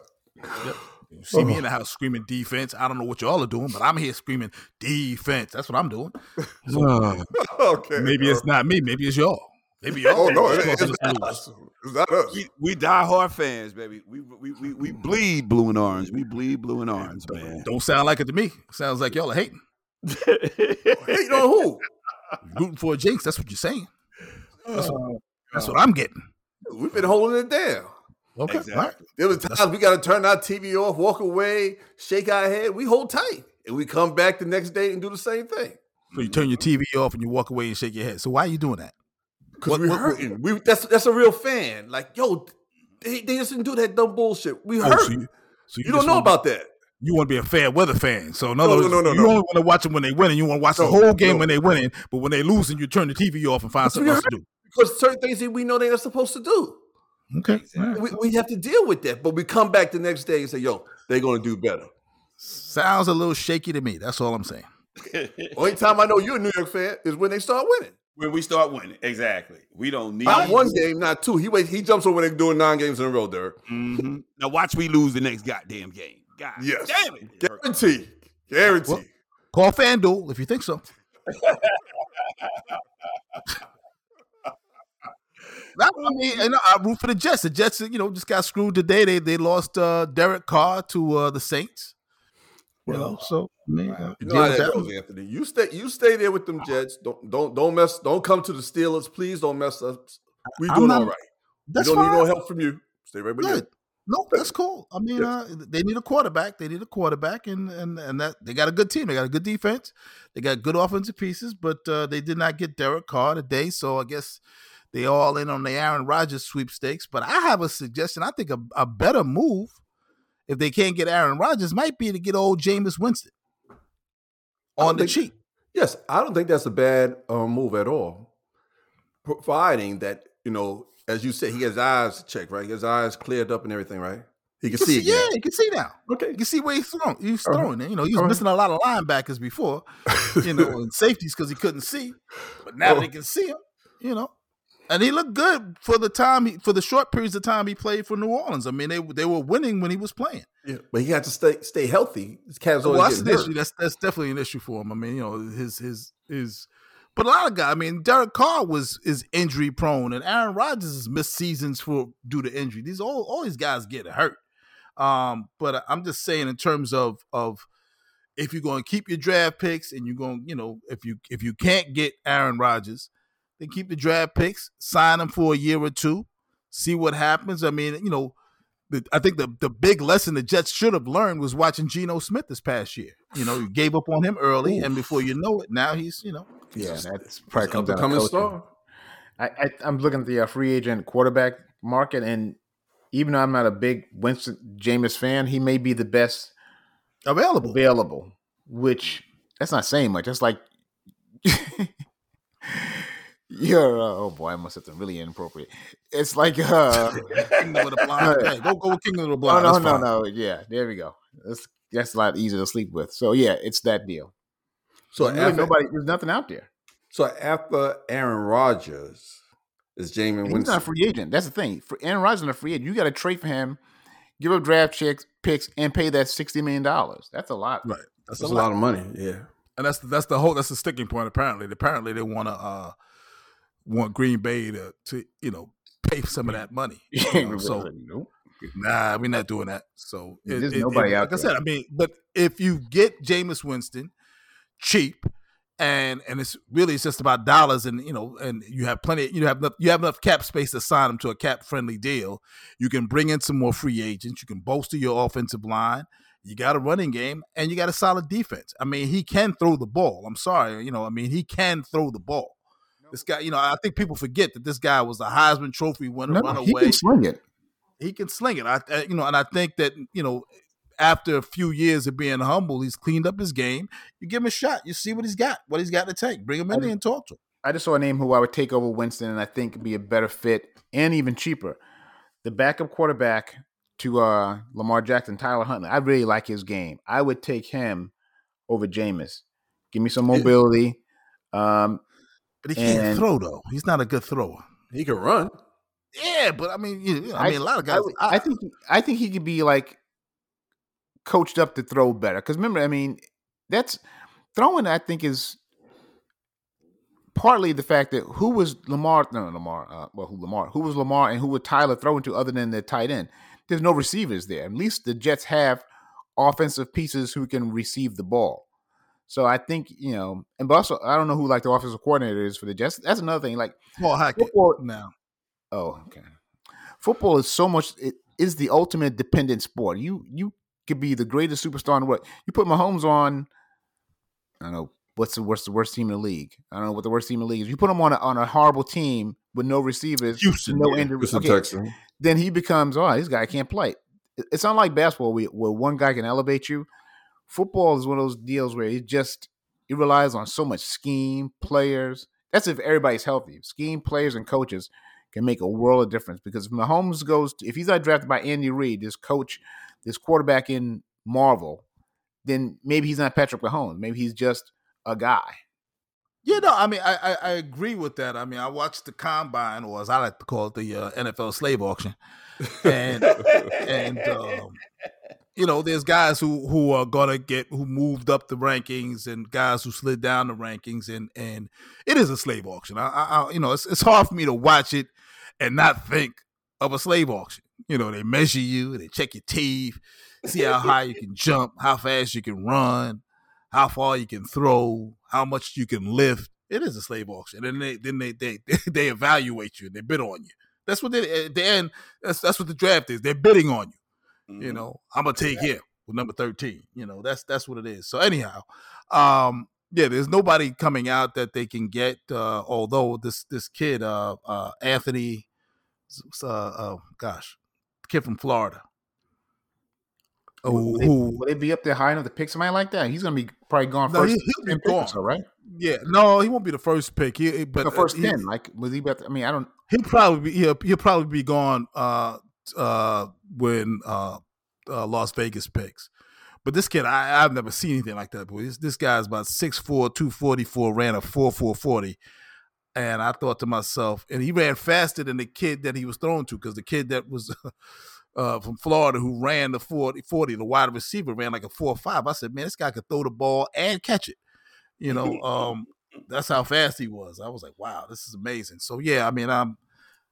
You see me oh. in the house screaming defense. I don't know what y'all are doing, but I'm here screaming defense. That's what I'm doing. *laughs* Okay. Maybe it's not me. Maybe it's y'all. Maybe y'all. Oh no, it, talking it's, to not us. It's not us. We, we die hard fans, baby. We, we we we bleed blue and orange. We bleed blue and orange, man. Don't sound like it to me. Sounds like y'all are hating. Hating on who? *laughs* Rooting for a jinx. That's what you're saying. That's Uh, what, that's what I'm getting. We've been holding it down. Okay. all right. Exactly. There was times we got to turn our TV off, walk away, shake our head. We hold tight, and we come back the next day and do the same thing. So you turn your TV off and you walk away and shake your head. So why are you doing that? Because we're what- hurting. We that's that's a real fan. Like yo, they, they just didn't do that dumb bullshit. We Oh, hurt. so you you, so don't know wanna- about that. You want to be a fair weather fan. So in other no, words, no, no, you no. only want to watch them when they winning. You want to watch the whole game no. when they winning. But when they losing, you turn the TV off and find That's something else what to do. Because certain things that we know they're supposed to do. Okay. all right. We, we have to deal with that. But we come back the next day and say, yo, they're gonna do better. Sounds a little shaky to me. That's all I'm saying. *laughs* Only time I know you're a New York fan is when they start winning. When we start winning, exactly. We don't need Not one game, not two. He wait, he jumps over there doing nine games in a row, Derek. Mhm. Now watch we lose the next goddamn game. God Yes. damn it. It. Guarantee. Guarantee. Well- Call FanDuel if you think so. *laughs* That I mean, and I root for the Jets. The Jets, you know, just got screwed today. They they lost uh, Derek Carr to uh, the Saints. You know, so I mean, uh, You know that that goes. Anthony. You stay you stay there with them Jets. Don't don't don't mess don't come to the Steelers. Please don't mess us. We I'm doing not- all right. That's we don't fine. need no help from you. Stay right with Good. you. No, that's cool. I mean, uh, they need a quarterback. They need a quarterback, and and and that they got a good team. They got a good defense. They got good offensive pieces, but uh, they did not get Derek Carr today. So I guess they all in on the Aaron Rodgers sweepstakes. But I have a suggestion. I think a, a better move, if they can't get Aaron Rodgers, might be to get old Jameis Winston on the think- cheap. Yes, I don't think that's a bad um, move at all. Providing that, you know, as you said, he has eyes checked, right? His eyes cleared up and everything, right? He can see see- again. yeah, he can see now. Okay. You can see where he's throwing. He's Uh-huh. throwing. it. You know, he was Uh-huh. missing a lot of linebackers before, you know, *laughs* and safeties because he couldn't see. But now Oh. they can see him, you know. And he looked good for the time he, for the short periods of time he played for New Orleans. I mean, they they were winning when he was playing. Yeah, but he had to stay stay healthy. His Well, that's an hurt. issue. That's that's definitely an issue for him. I mean, you know, his his his. But a lot of guys. I mean, Derek Carr was is injury prone, and Aaron Rodgers has missed seasons for due to injury. These all all these guys get hurt. Um, but I'm just saying in terms of of if you're going to keep your draft picks and you're going, you know, if you if you can't get Aaron Rodgers, then keep the draft picks, sign them for a year or two, see what happens. I mean, you know, the, I think the the big lesson the Jets should have learned was watching Geno Smith this past year. You know, you gave up on him early, and before you know it, now he's you know Yeah, He's that's probably comes down coming coaching. star. I, I I'm looking at the uh, free agent quarterback market, and even though I'm not a big Winston Jameis fan, he may be the best available. available. Which that's not saying much. That's like *laughs* you're. Uh, oh boy, I must have something really inappropriate. It's like uh, *laughs* Kingdom of the Blind. *laughs* Hey, go go with Kingdom of the oh Blind. no That's no fine. no yeah. There we go. That's that's a lot easier to sleep with. So yeah, it's that deal. So So really nobody, there's nothing out there. so after Aaron Rodgers is Jameis He's Winston. not a free agent. That's the thing. For Aaron Rodgers is a free agent. You got to trade for him, give up draft checks, picks, and pay that sixty million dollars. That's a lot. Right. That's, That's a a lot. lot of money. Yeah. and that's that's the whole that's the sticking point. Apparently, apparently they want to uh want Green Bay to to you know pay some of that money. *laughs* You know, so nah, we're not doing that. So There's nobody out like I there. said, I mean, but if you get Jameis Winston cheap. And and it's really it's just about dollars and you know and you have plenty you have enough you have enough cap space to sign them to a cap friendly deal. You can bring in some more free agents. You can bolster your offensive line. You got a running game and you got a solid defense. I mean, he can throw the ball. I'm sorry, you know, I mean, he can throw the ball. This guy, you know, I think people forget that this guy was a Heisman Trophy winner, No, runaway. he can sling it. he can sling it. I, you know, and I think that you know, after a few years of being humble, he's cleaned up his game. You give him a shot. You see what he's got, what he's got to take. Bring him in there and talk to him. I just saw a name who I would take over Winston, and I think be a better fit and even cheaper. The backup quarterback to uh, Lamar Jackson, Tyler Huntley. I really like his game. I would take him over Jameis. Give me some mobility. Um, But he can't And- throw though. He's not a good thrower. He can run. Yeah, but I mean, you know, I, mean, a lot of guys. I, would- I think I think he could be like coached up to throw better. Because remember, I mean, that's throwing. I think is partly the fact that who was Lamar? No, Lamar. Uh, well, who Lamar? Who was Lamar, and who would Tyler throw to other than the tight end? There's no receivers there. At least the Jets have offensive pieces who can receive the ball. So I think you know, and also I don't know who like the offensive coordinator is for the Jets. That's another thing. Like Paul Hackett football, now. Oh, okay. Football is so much. It is the ultimate dependent sport. You you could be the greatest superstar in the world. You put Mahomes on. I don't know what's the worst the worst team in the league. I don't know what the worst team in the league is. You put him on a, on a horrible team with no receivers, Houston, no yeah. injuries. Okay, then he becomes oh this guy can't play. It's not like basketball where one guy can elevate you. Football is one of those deals where it just it relies on so much scheme, players. That's if everybody's healthy. Scheme, players, and coaches can make a world of difference. Because if Mahomes goes, to, if he's not drafted by Andy Reid, this coach, this quarterback in Marvel, then maybe he's not Patrick Mahomes. Maybe he's just a guy. Yeah, no, I mean, I, I, I agree with that. I mean, I watched the combine, or as I like to call it, the uh, NFL slave auction, and and um, you know, there's guys who who are gonna get who moved up the rankings, and guys who slid down the rankings, and and it is a slave auction. I, I, you know, it's it's hard for me to watch it and not think of a slave auction. You know, they measure you, they check your teeth, see how high you can jump, how fast you can run, how far you can throw, how much you can lift. It is a slave auction, and they then they they *laughs* they evaluate you and they bid on you. That's what they eh, at the end. That's that's what the draft is. They're bidding on you. Mm-hmm. You know, I'm gonna take him with number thirteen. You know, that's that's what it is. So anyhow, um, yeah, there's nobody coming out that they can get. Uh, although this this kid, uh, uh, Anthony, uh, uh, gosh, kid from Florida, Will who, they, will they be up there high enough to pick somebody like that? He's gonna be probably gone No, first. he- he'll be 10 picks or gone. so, right? yeah, no, he won't be the first pick. He, but the first uh, ten. Like was he? About to, I mean, I don't. he'll probably be he'll, he'll probably be gone uh uh when uh, uh Las Vegas picks. But this kid, I, I've never seen anything like that. Boy, this this guy's about 6'4", 244, ran a four four forty, and I thought to myself, and he ran faster than the kid that he was thrown to because the kid that was *laughs* uh from Florida who ran the 40, 40, the wide receiver ran like a four five. I said, man, this guy could throw the ball and catch it. You know, *laughs* um, that's how fast he was. I was like, wow, this is amazing. So yeah, I mean, I'm,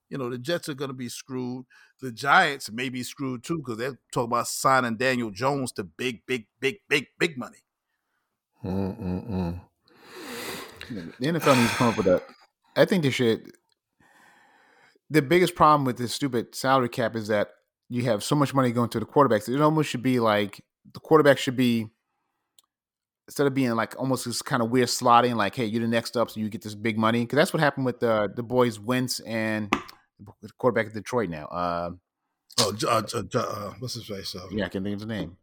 you know, the Jets are going to be screwed. The Giants may be screwed too because they're talking about signing Daniel Jones to big, big, big, big, big money. Mm-mm-mm. The NFL needs to come up with a. I think they should. The biggest problem with this stupid salary cap is that you have so much money going to the quarterbacks. It almost should be like the quarterback should be instead of being like almost this kind of weird slotting, like, hey, you're the next up, so you get this big money. Because that's what happened with the the boys Wentz and the quarterback of Detroit now. Uh, Oh, uh, uh, what's his face? Uh, yeah, I can't think of his name.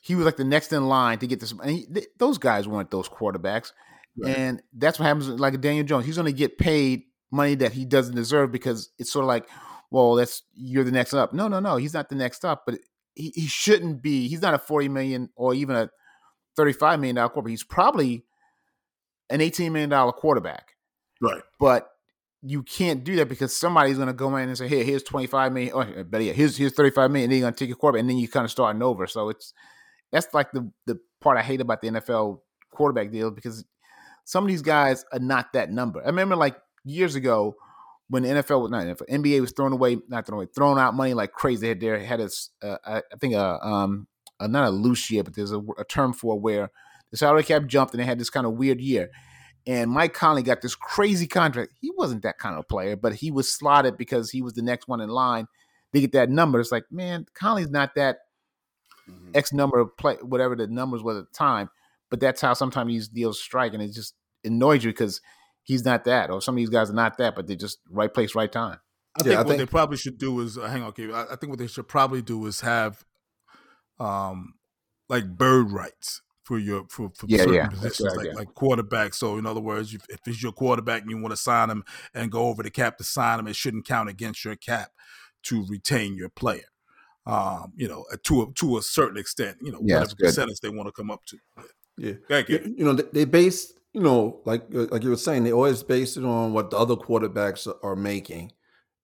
He was like the next in line to get this. And he, th- those guys weren't those quarterbacks, Right. and that's what happens. Like Daniel Jones, he's going to get paid money that he doesn't deserve because it's sort of like, well, that's you're the next up. No, no, no, he's not the next up, but he, he shouldn't be. He's not a forty million or even a thirty-five million dollar quarterback. He's probably an eighteen million dollar quarterback Right. but you can't do that because somebody's going to go in and say, "Hey, here's 25 million, or better yet, here's here's 35 million." And then you're going to take your quarterback, and then you kind of starting over. So it's that's like the the part I hate about the NFL quarterback deal because some of these guys are not that number. I remember like years ago when the NFL was not NFL, NBA was throwing away, not throwing away, throwing out money like crazy. They had, they had a, uh, I think a um a, not a loose year, but there's a, a term for where the salary cap jumped and they had this kind of weird year. And Mike Conley got this crazy contract. He wasn't that kind of player, but he was slotted because he was the next one in line to get that number. It's like, man, Conley's not that Mhm. X number of play, whatever the numbers were at the time. But that's how sometimes these deals strike, and it just annoys you because he's not that, or some of these guys are not that, but they're just right place, right time. I Yeah, think I what think- they probably should do is uh, hang on, Keith. I, I think what they should probably do is have, um, like bird rights for your for, for Yeah, certain yeah, positions, good like idea. like quarterback. So in other words, if, if it's your quarterback and you want to sign him and go over the cap to sign him, it shouldn't count against your cap to retain your player. Um, you know, uh, to a, to a certain extent, you know, Yeah, whatever percentage they want to come up to. Yeah. Thank you. You, you know, they, they base, you know, like uh, like you were saying, they always base it on what the other quarterbacks are- are making.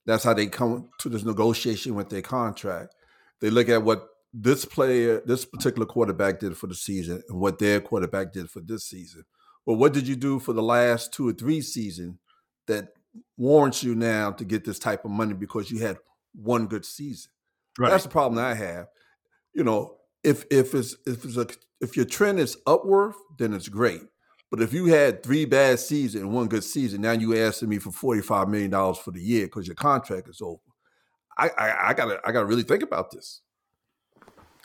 That's how they come to this negotiation with their contract. They look at what this player, this particular quarterback did for the season and what their quarterback did for this season. well, what did you do for the last two or three seasons that warrants you now to get this type of money because you had one good season? Right. That's the problem I have. You know, if if it's if it's a if your trend is upward, then it's great. But if you had three bad seasons and one good season, now you asking me for forty five million dollars for the year because your contract is over. I, I I gotta I gotta really think about this.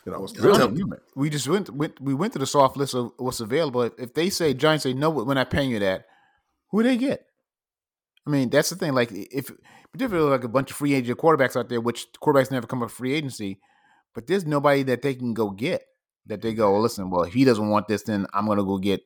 You know, Really? really. We just went, went we went to the soft list of what's available. If they say Giants say no, we're not paying you that, who they get? I mean, that's the thing. Like if particularly like a bunch of free agent quarterbacks out there, which quarterbacks never come up free agency, but there's nobody that they can go get. That they go, listen. Well, if he doesn't want this, then I'm gonna go get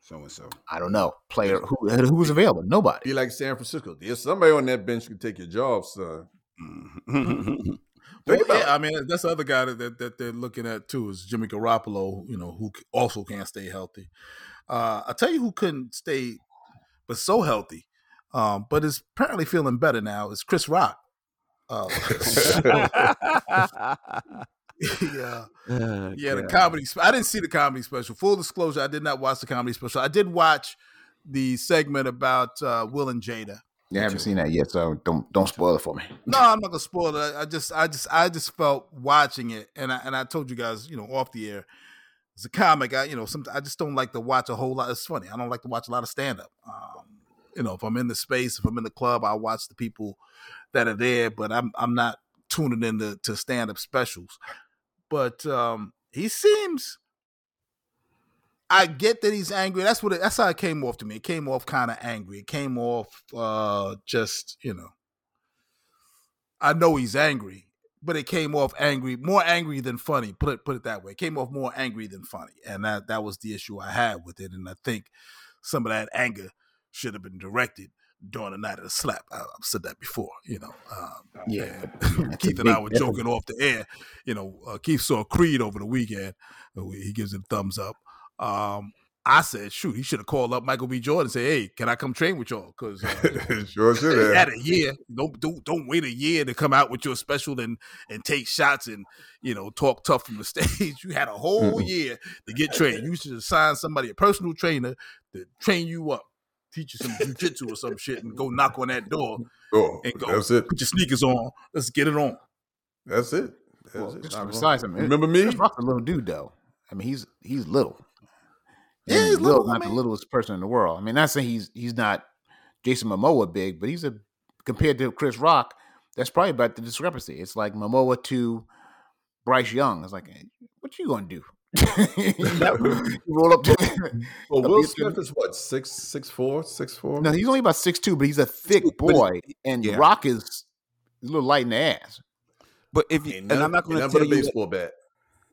So and so. I don't know player who who's available. Nobody. Be like San Francisco. There's somebody on that bench who can take your job, son. *laughs* Well, Think about yeah, I mean that's the other guy that, that that they're looking at too is Jimmy Garoppolo. You know, who also can't stay healthy. Uh, I tell you who couldn't stay, but so healthy, um, but is apparently feeling better now. Is Chris Rock. Uh, *laughs* yeah, Uh, *laughs* yeah, the comedy. sp- I didn't see the comedy special. Full disclosure, I did not watch the comedy special. I did watch the segment about uh, Will and Jada. I haven't seen that yet, so don't don't spoil it for me. No, I'm not gonna spoil it. I, I just, I just, I just felt watching it, and I and I told you guys, you know, off the air, as a comic, I, you know, some I just don't like to watch a whole lot. It's funny. I don't like to watch a lot of stand up. Um, you know, if I'm in the space, if I'm in the club, I watch the people that are there, but I'm I'm not tuning into to stand up specials. But um, he seems. I get that he's angry. That's what. It, that's how it came off to me. It came off kind of angry. It came off uh, just you know. I know he's angry, but it came off angry, more angry than funny. Put it put it that way. It came off more angry than funny, and that that was the issue I had with it. And I think some of that anger should have been directed during the night of the slap. I, I've said that before, you know. Um, Yeah, and *laughs* Keith and I were joking off the air. You know, uh, Keith saw Creed over the weekend. He gives it a thumbs up. Um, I said, shoot, he should have called up Michael B. Jordan and say, hey, can I come train with y'all? Because uh, *laughs* sure should you have. had a year. Don't, don't don't wait a year to come out with your special and and take shots and you know talk tough from the *laughs* stage. You had a whole year to get trained. You should assign somebody a personal trainer to train you up, teach you some jujitsu or some shit, and go knock on that door Oh, and go. that's it. Put your sneakers on. Let's get it on. That's it. That's Well, it. just Not besides wrong. him, remember me? Chris a little dude though. I mean, he's he's little. Yeah, And he's little, I Not the littlest person in the world. I mean, not saying he's he's not Jason Momoa big, but he's a compared to Chris Rock. That's probably about the discrepancy. It's like Momoa to Bryce Young. It's like, hey, what you gonna do? *laughs* *laughs* roll up to. Well, *laughs* Up Will Smith is what six six four six four. no, he's only about six two, but he's a thick boy, and yeah. Rock is a little light in the ass. But if you, and I'm not going to nothing tell a you, baseball bat.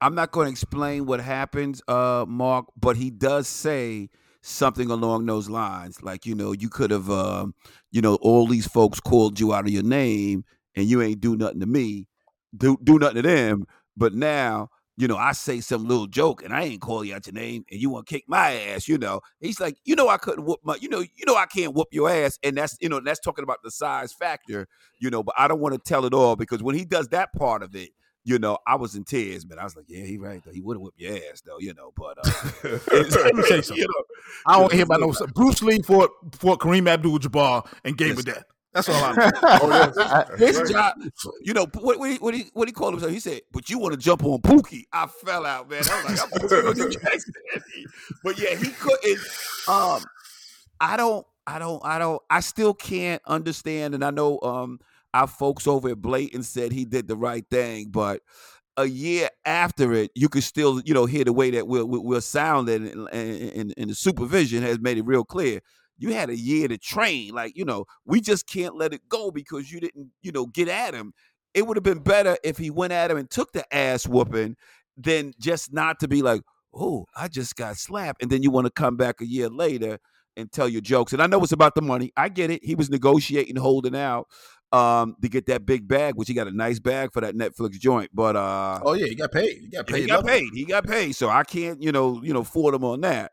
I'm not going to explain what happens, uh, Mark. But he does say something along those lines, like you know, you could have, um, you know, all these folks called you out of your name, and you ain't do nothing to me, do do nothing to them. But now, you know, I say some little joke, and I ain't call you out your name, and you want to kick my ass. You know, he's like, you know, I couldn't whoop my, you know, you know, I can't whoop your ass, and that's, you know, that's talking about the size factor, you know. But I don't want to tell it all because when he does that part of it you know, I was in tears, man. I was like, yeah, he right though. He would have whipped your ass though, you know. But uh, *laughs* Let me tell *laughs* you something. I don't hear about no Bruce Lee fought fought Kareem Abdul-Jabbar and gave a death. That's all I *laughs* know. oh yes, his right. job, you know, what what he, what he what he called himself? He said, "But you want to jump on Pookie?" I fell out, man. I was like, I'm Pookie with Jackson. but yeah, he couldn't. Um, I don't, I don't, I don't. I still can't understand, and I know um our folks over at Blatant said he did the right thing, but a year after it, you could still, you know, hear the way that we're, we're and, and, and the supervision has made it real clear. You had a year to train, like you know, we just can't let it go because you didn't, you know, get at him. It would have been better if he went at him and took the ass whooping, than just not to be like, oh, I just got slapped, and then you want to come back a year later and tell your jokes. And I know it's about the money. I get it. He was negotiating, holding out um to get that big bag, which he got a nice bag for that Netflix joint. But uh Oh yeah, he got paid. He got paid. he got double. paid. He got paid. So I can't, you know, you know, fault him on that.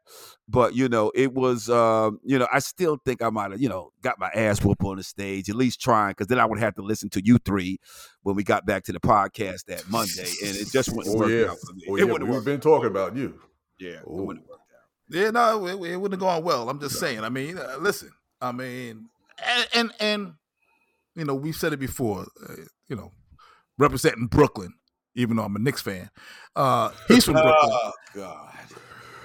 But you know, it was, um, you know, I still think I might have, you know, got my ass whooped on the stage, at least trying, because then I would have to listen to you three when we got back to the podcast that Monday, and it just wouldn't Oh work yeah, out for me. oh, it yeah. wouldn't We've been talking about you. Yeah, it Oh. wouldn't work out. Yeah, no, it, it wouldn't have gone well. I'm just saying. I mean, uh, listen. I mean, and, and and you know, we've said it before. Uh, you know, representing Brooklyn, even though I'm a Knicks fan. Uh, he's from Brooklyn. *laughs* Oh God.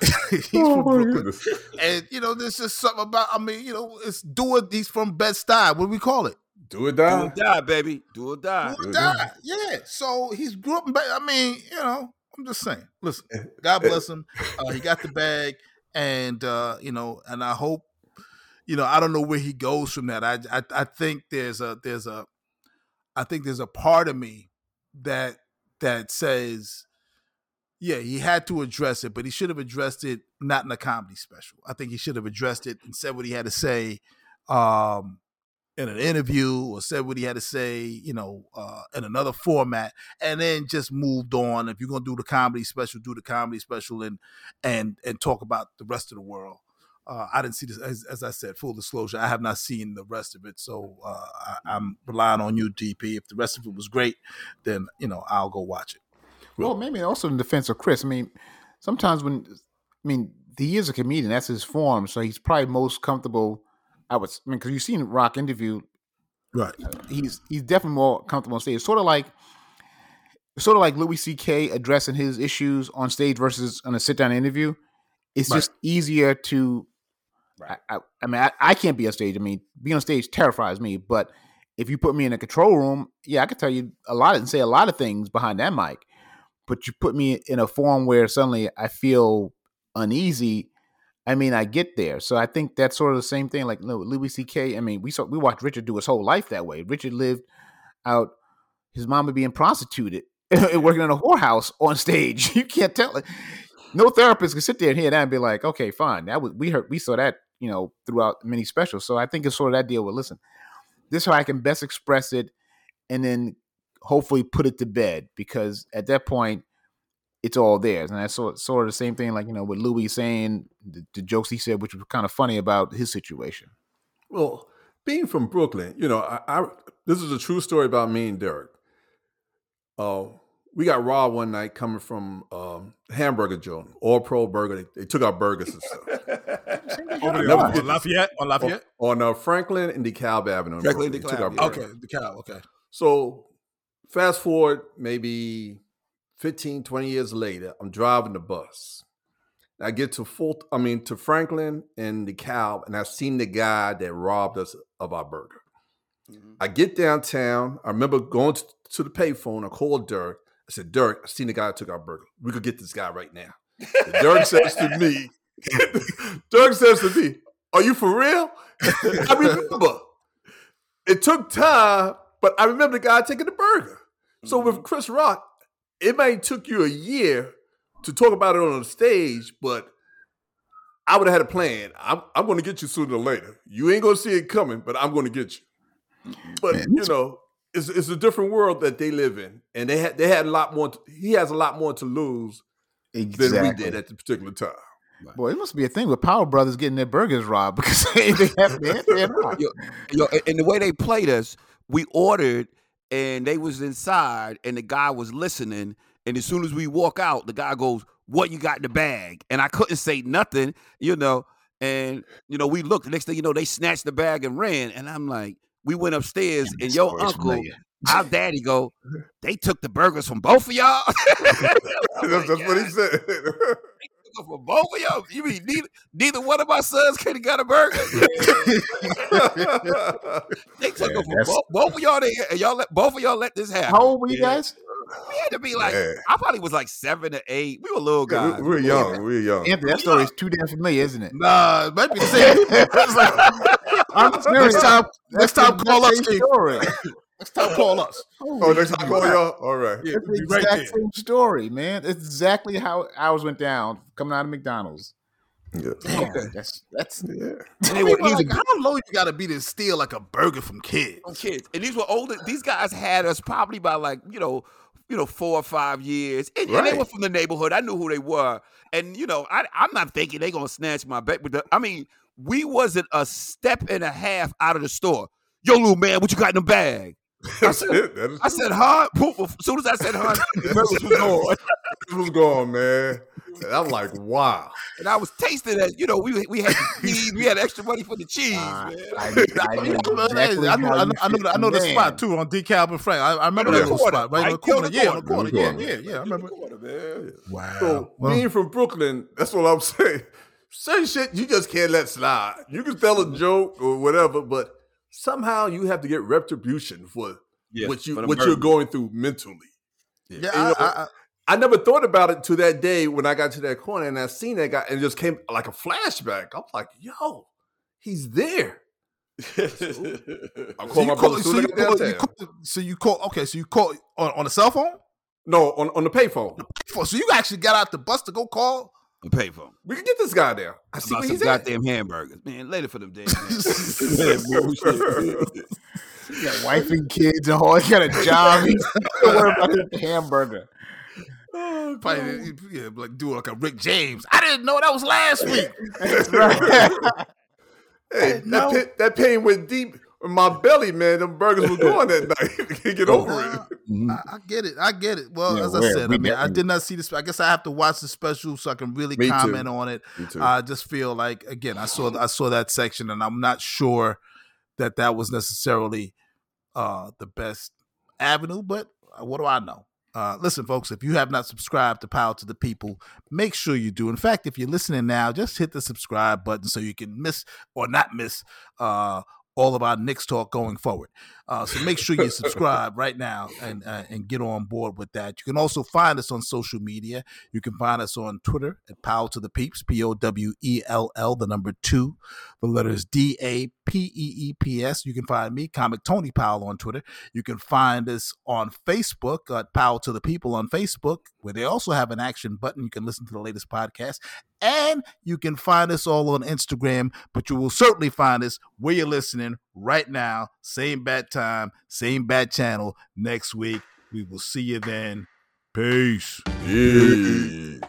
*laughs* he's Oh, from Brooklyn, and you know, there's just something about. I mean, you know, it's do it. He's from Bed Stuy. What do we call it? Do it Do or die, baby. Do or die. Do or die. Yeah. So he's grew up in. I mean, you know, I'm just saying. Listen, *laughs* God bless him. Uh, he got the bag, and uh, you know, and I hope, you know, I don't know where he goes from that. I, I, I think there's a, there's a, I think there's a part of me that that says, yeah, he had to address it, but he should have addressed it not in a comedy special. I think he should have addressed it and said what he had to say. Um, in an interview or said what he had to say, you know, uh, in another format, and then just moved on. If you're gonna do the comedy special, do the comedy special and and and talk about the rest of the world. Uh, I didn't see this as, as I said. Full disclosure, I have not seen the rest of it, so uh, I, I'm relying on you, DP. If the rest of it was great, then you know I'll go watch it. Well, maybe also in defense of Chris. I mean, sometimes when I mean he is a comedian, that's his form, so he's probably most comfortable. I would, I mean, because you've seen Rock interview, Right. he's he's definitely more comfortable on stage. Sort of like, sort of like Louis C.K. addressing his issues on stage versus on a sit down interview. It's Right. just easier to. I, I, I mean, I, I can't be on stage. I mean, being on stage terrifies me. But if you put me in a control room, yeah, I could tell you a lot and say a lot of things behind that mic. But you put me in a form where suddenly I feel uneasy. I mean, I get there. So I think that's sort of the same thing. Like Louis C.K. I mean, we saw we watched Richard do his whole life that way. Richard lived out his mama being prostituted *laughs* and working in a whorehouse on stage. *laughs* You can't tell it. No therapist can sit there and hear that and be like, okay, fine. That was we heard we saw that, you know, throughout many specials. So I think it's sort of that deal with listen, this is how I can best express it and then hopefully put it to bed because at that point it's all theirs. And that's sort, sort of the same thing, like, you know, with Louis saying the, the jokes he said, which was kind of funny about his situation. Well, being from Brooklyn, you know, I, I this is a true story about me and Derek. Uh, we got robbed one night coming from um, hamburger joint, All Pro Burger. They, they took our burgers and stuff Over there there on on Lafayette, on Lafayette. on uh, Franklin and DeKalb Avenue. Franklin and They took our DeKalb, Okay, the cow. Okay. So fast forward maybe 15, 20 years later, I'm driving the bus. I get to full, I mean to Franklin and DeKalb, and I've seen the guy that robbed us of our burger. I get downtown. I remember going to, to the payphone. I called Dirk. I said, Dirk, I seen the guy that took our burger. We could get this guy right now. And Dirk says to me, *laughs* Dirk says to me, Are you for real? *laughs* I remember. It took time, but I remember the guy taking the burger. So with mm-hmm. Chris Rock, it may took you a year to talk about it on the stage, but I would have had a plan. I'm, I'm going to get you sooner or later. You ain't going to see it coming, but I'm going to get you. But Man, you know, it's, it's a different world that they live in, and they had they had a lot more. To, he has a lot more to lose than we did at the particular time. Boy, it must be a thing with Power Brothers getting their burgers robbed *laughs* because they have they have- they have. Yo, yo, and- and the way they played us, we ordered and they was inside and the guy was listening. And as soon as we walk out, the guy goes, What you got in the bag? And I couldn't say nothing, you know. And you know, we looked, the next thing you know, they snatched the bag and ran. And I'm like, we went upstairs and your uncle, familiar. *laughs* our daddy go, They took the burgers from both of y'all. *laughs* that's, that's what he said. For both of y'all, you mean neither, neither one of my sons could have got a burger? *laughs* They took Yeah, them from both, both of y'all. They, and y'all let both of y'all let this happen. How old were you guys? We had to be like, Yeah. I probably was like seven or eight. We were little Yeah, guys. we, we're young. We're young. Anthony, that story is too damn familiar, isn't it? Nah, it might be the same. It's like- I'm *laughs* serious. next time, *laughs* next time, call us. *laughs* same Keith. story. Next time, call us. Oh, next time call y'all. All right. Yeah, It's we'll the be right exact there. same story, man. It's exactly how ours went down coming out of McDonald's. Yeah. Damn, that's that's Yeah. And they were, like, how low you gotta be to steal like a burger from kids? From kids, and these were older. These guys had us probably by like you know, you know, four or five years, and, and they were from the neighborhood. I knew who they were, and you know, I, I'm not thinking they gonna snatch my bag. But the, I mean, we wasn't a step and a half out of the store. Yo, little man, what you got in the bag? That's *laughs* it. I said, huh? Poof. As soon as I said, huh, *laughs* the was gone. This was gone, man. And I'm like, wow. And I was tasting that. You know, we we had *laughs* cheese. We had extra money for the cheese. Uh. I, I, I, know I I I. I the spot too on DeKalb and Frank. I, I remember Right that on little corner. spot right on the corner. Yeah, on the corner. corner. Yeah, Corner. yeah, yeah. I remember. Corner, man. Wow. So Well, being from Brooklyn, that's what I'm saying. Certain shit you just can't let slide. You can tell a joke or whatever, but somehow you have to get retribution for Yeah, what you what murder. you're going through mentally. yeah, you know, I, I, I, I never thought about it to that day when I got to that corner and I seen that guy and it just came like a flashback. I'm like, yo, he's there. *laughs* I so call you my call, brother so you as call, you call, so you call, okay, so you call on, on a cell phone? No, on, on the payphone. So you actually got out the bus to go call? And pay for 'em. We can get this guy there. I see About where some he's at. goddamn hamburgers, man. Later for them damn. You *laughs* got wife and kids and all. You got a job. You *laughs* don't worry about the hamburger. Oh, oh, Probably, yeah, like do like a Rick James. I didn't know that was last week. *laughs* Hey, that, pain, that pain went deep in my belly, man. Them burgers were going that night. *laughs* Can't get over Uh, it. Mhm. I, I get it. I get it. Well, Yeah, as I where? said, We I mean, I did not see this. I guess I have to watch the special so I can really Me too. comment on it. Me too. I just feel like again, I saw I saw that section, and I'm not sure that that was necessarily uh, the best avenue. But uh, what do I know? Uh, listen, folks, if you have not subscribed to Powell to the People, make sure you do. In fact, if you're listening now, just hit the subscribe button so you can miss or not miss uh, all of our Knicks talk going forward. Uh, so make sure you subscribe right now and uh, and get on board with that. You can also find us on social media. You can find us on Twitter at Powell to the Peeps, P O W E L L, the number two, the letters D A P E E P S. You can find me, Comic Tony Powell, on Twitter. You can find us on Facebook at Powell to the People on Facebook, where they also have an action button. You can listen to the latest podcast. And you can find us all on Instagram, but you will certainly find us where you're listening right now. Same bad time, same bad channel next week. We will see you then. Peace. Peace.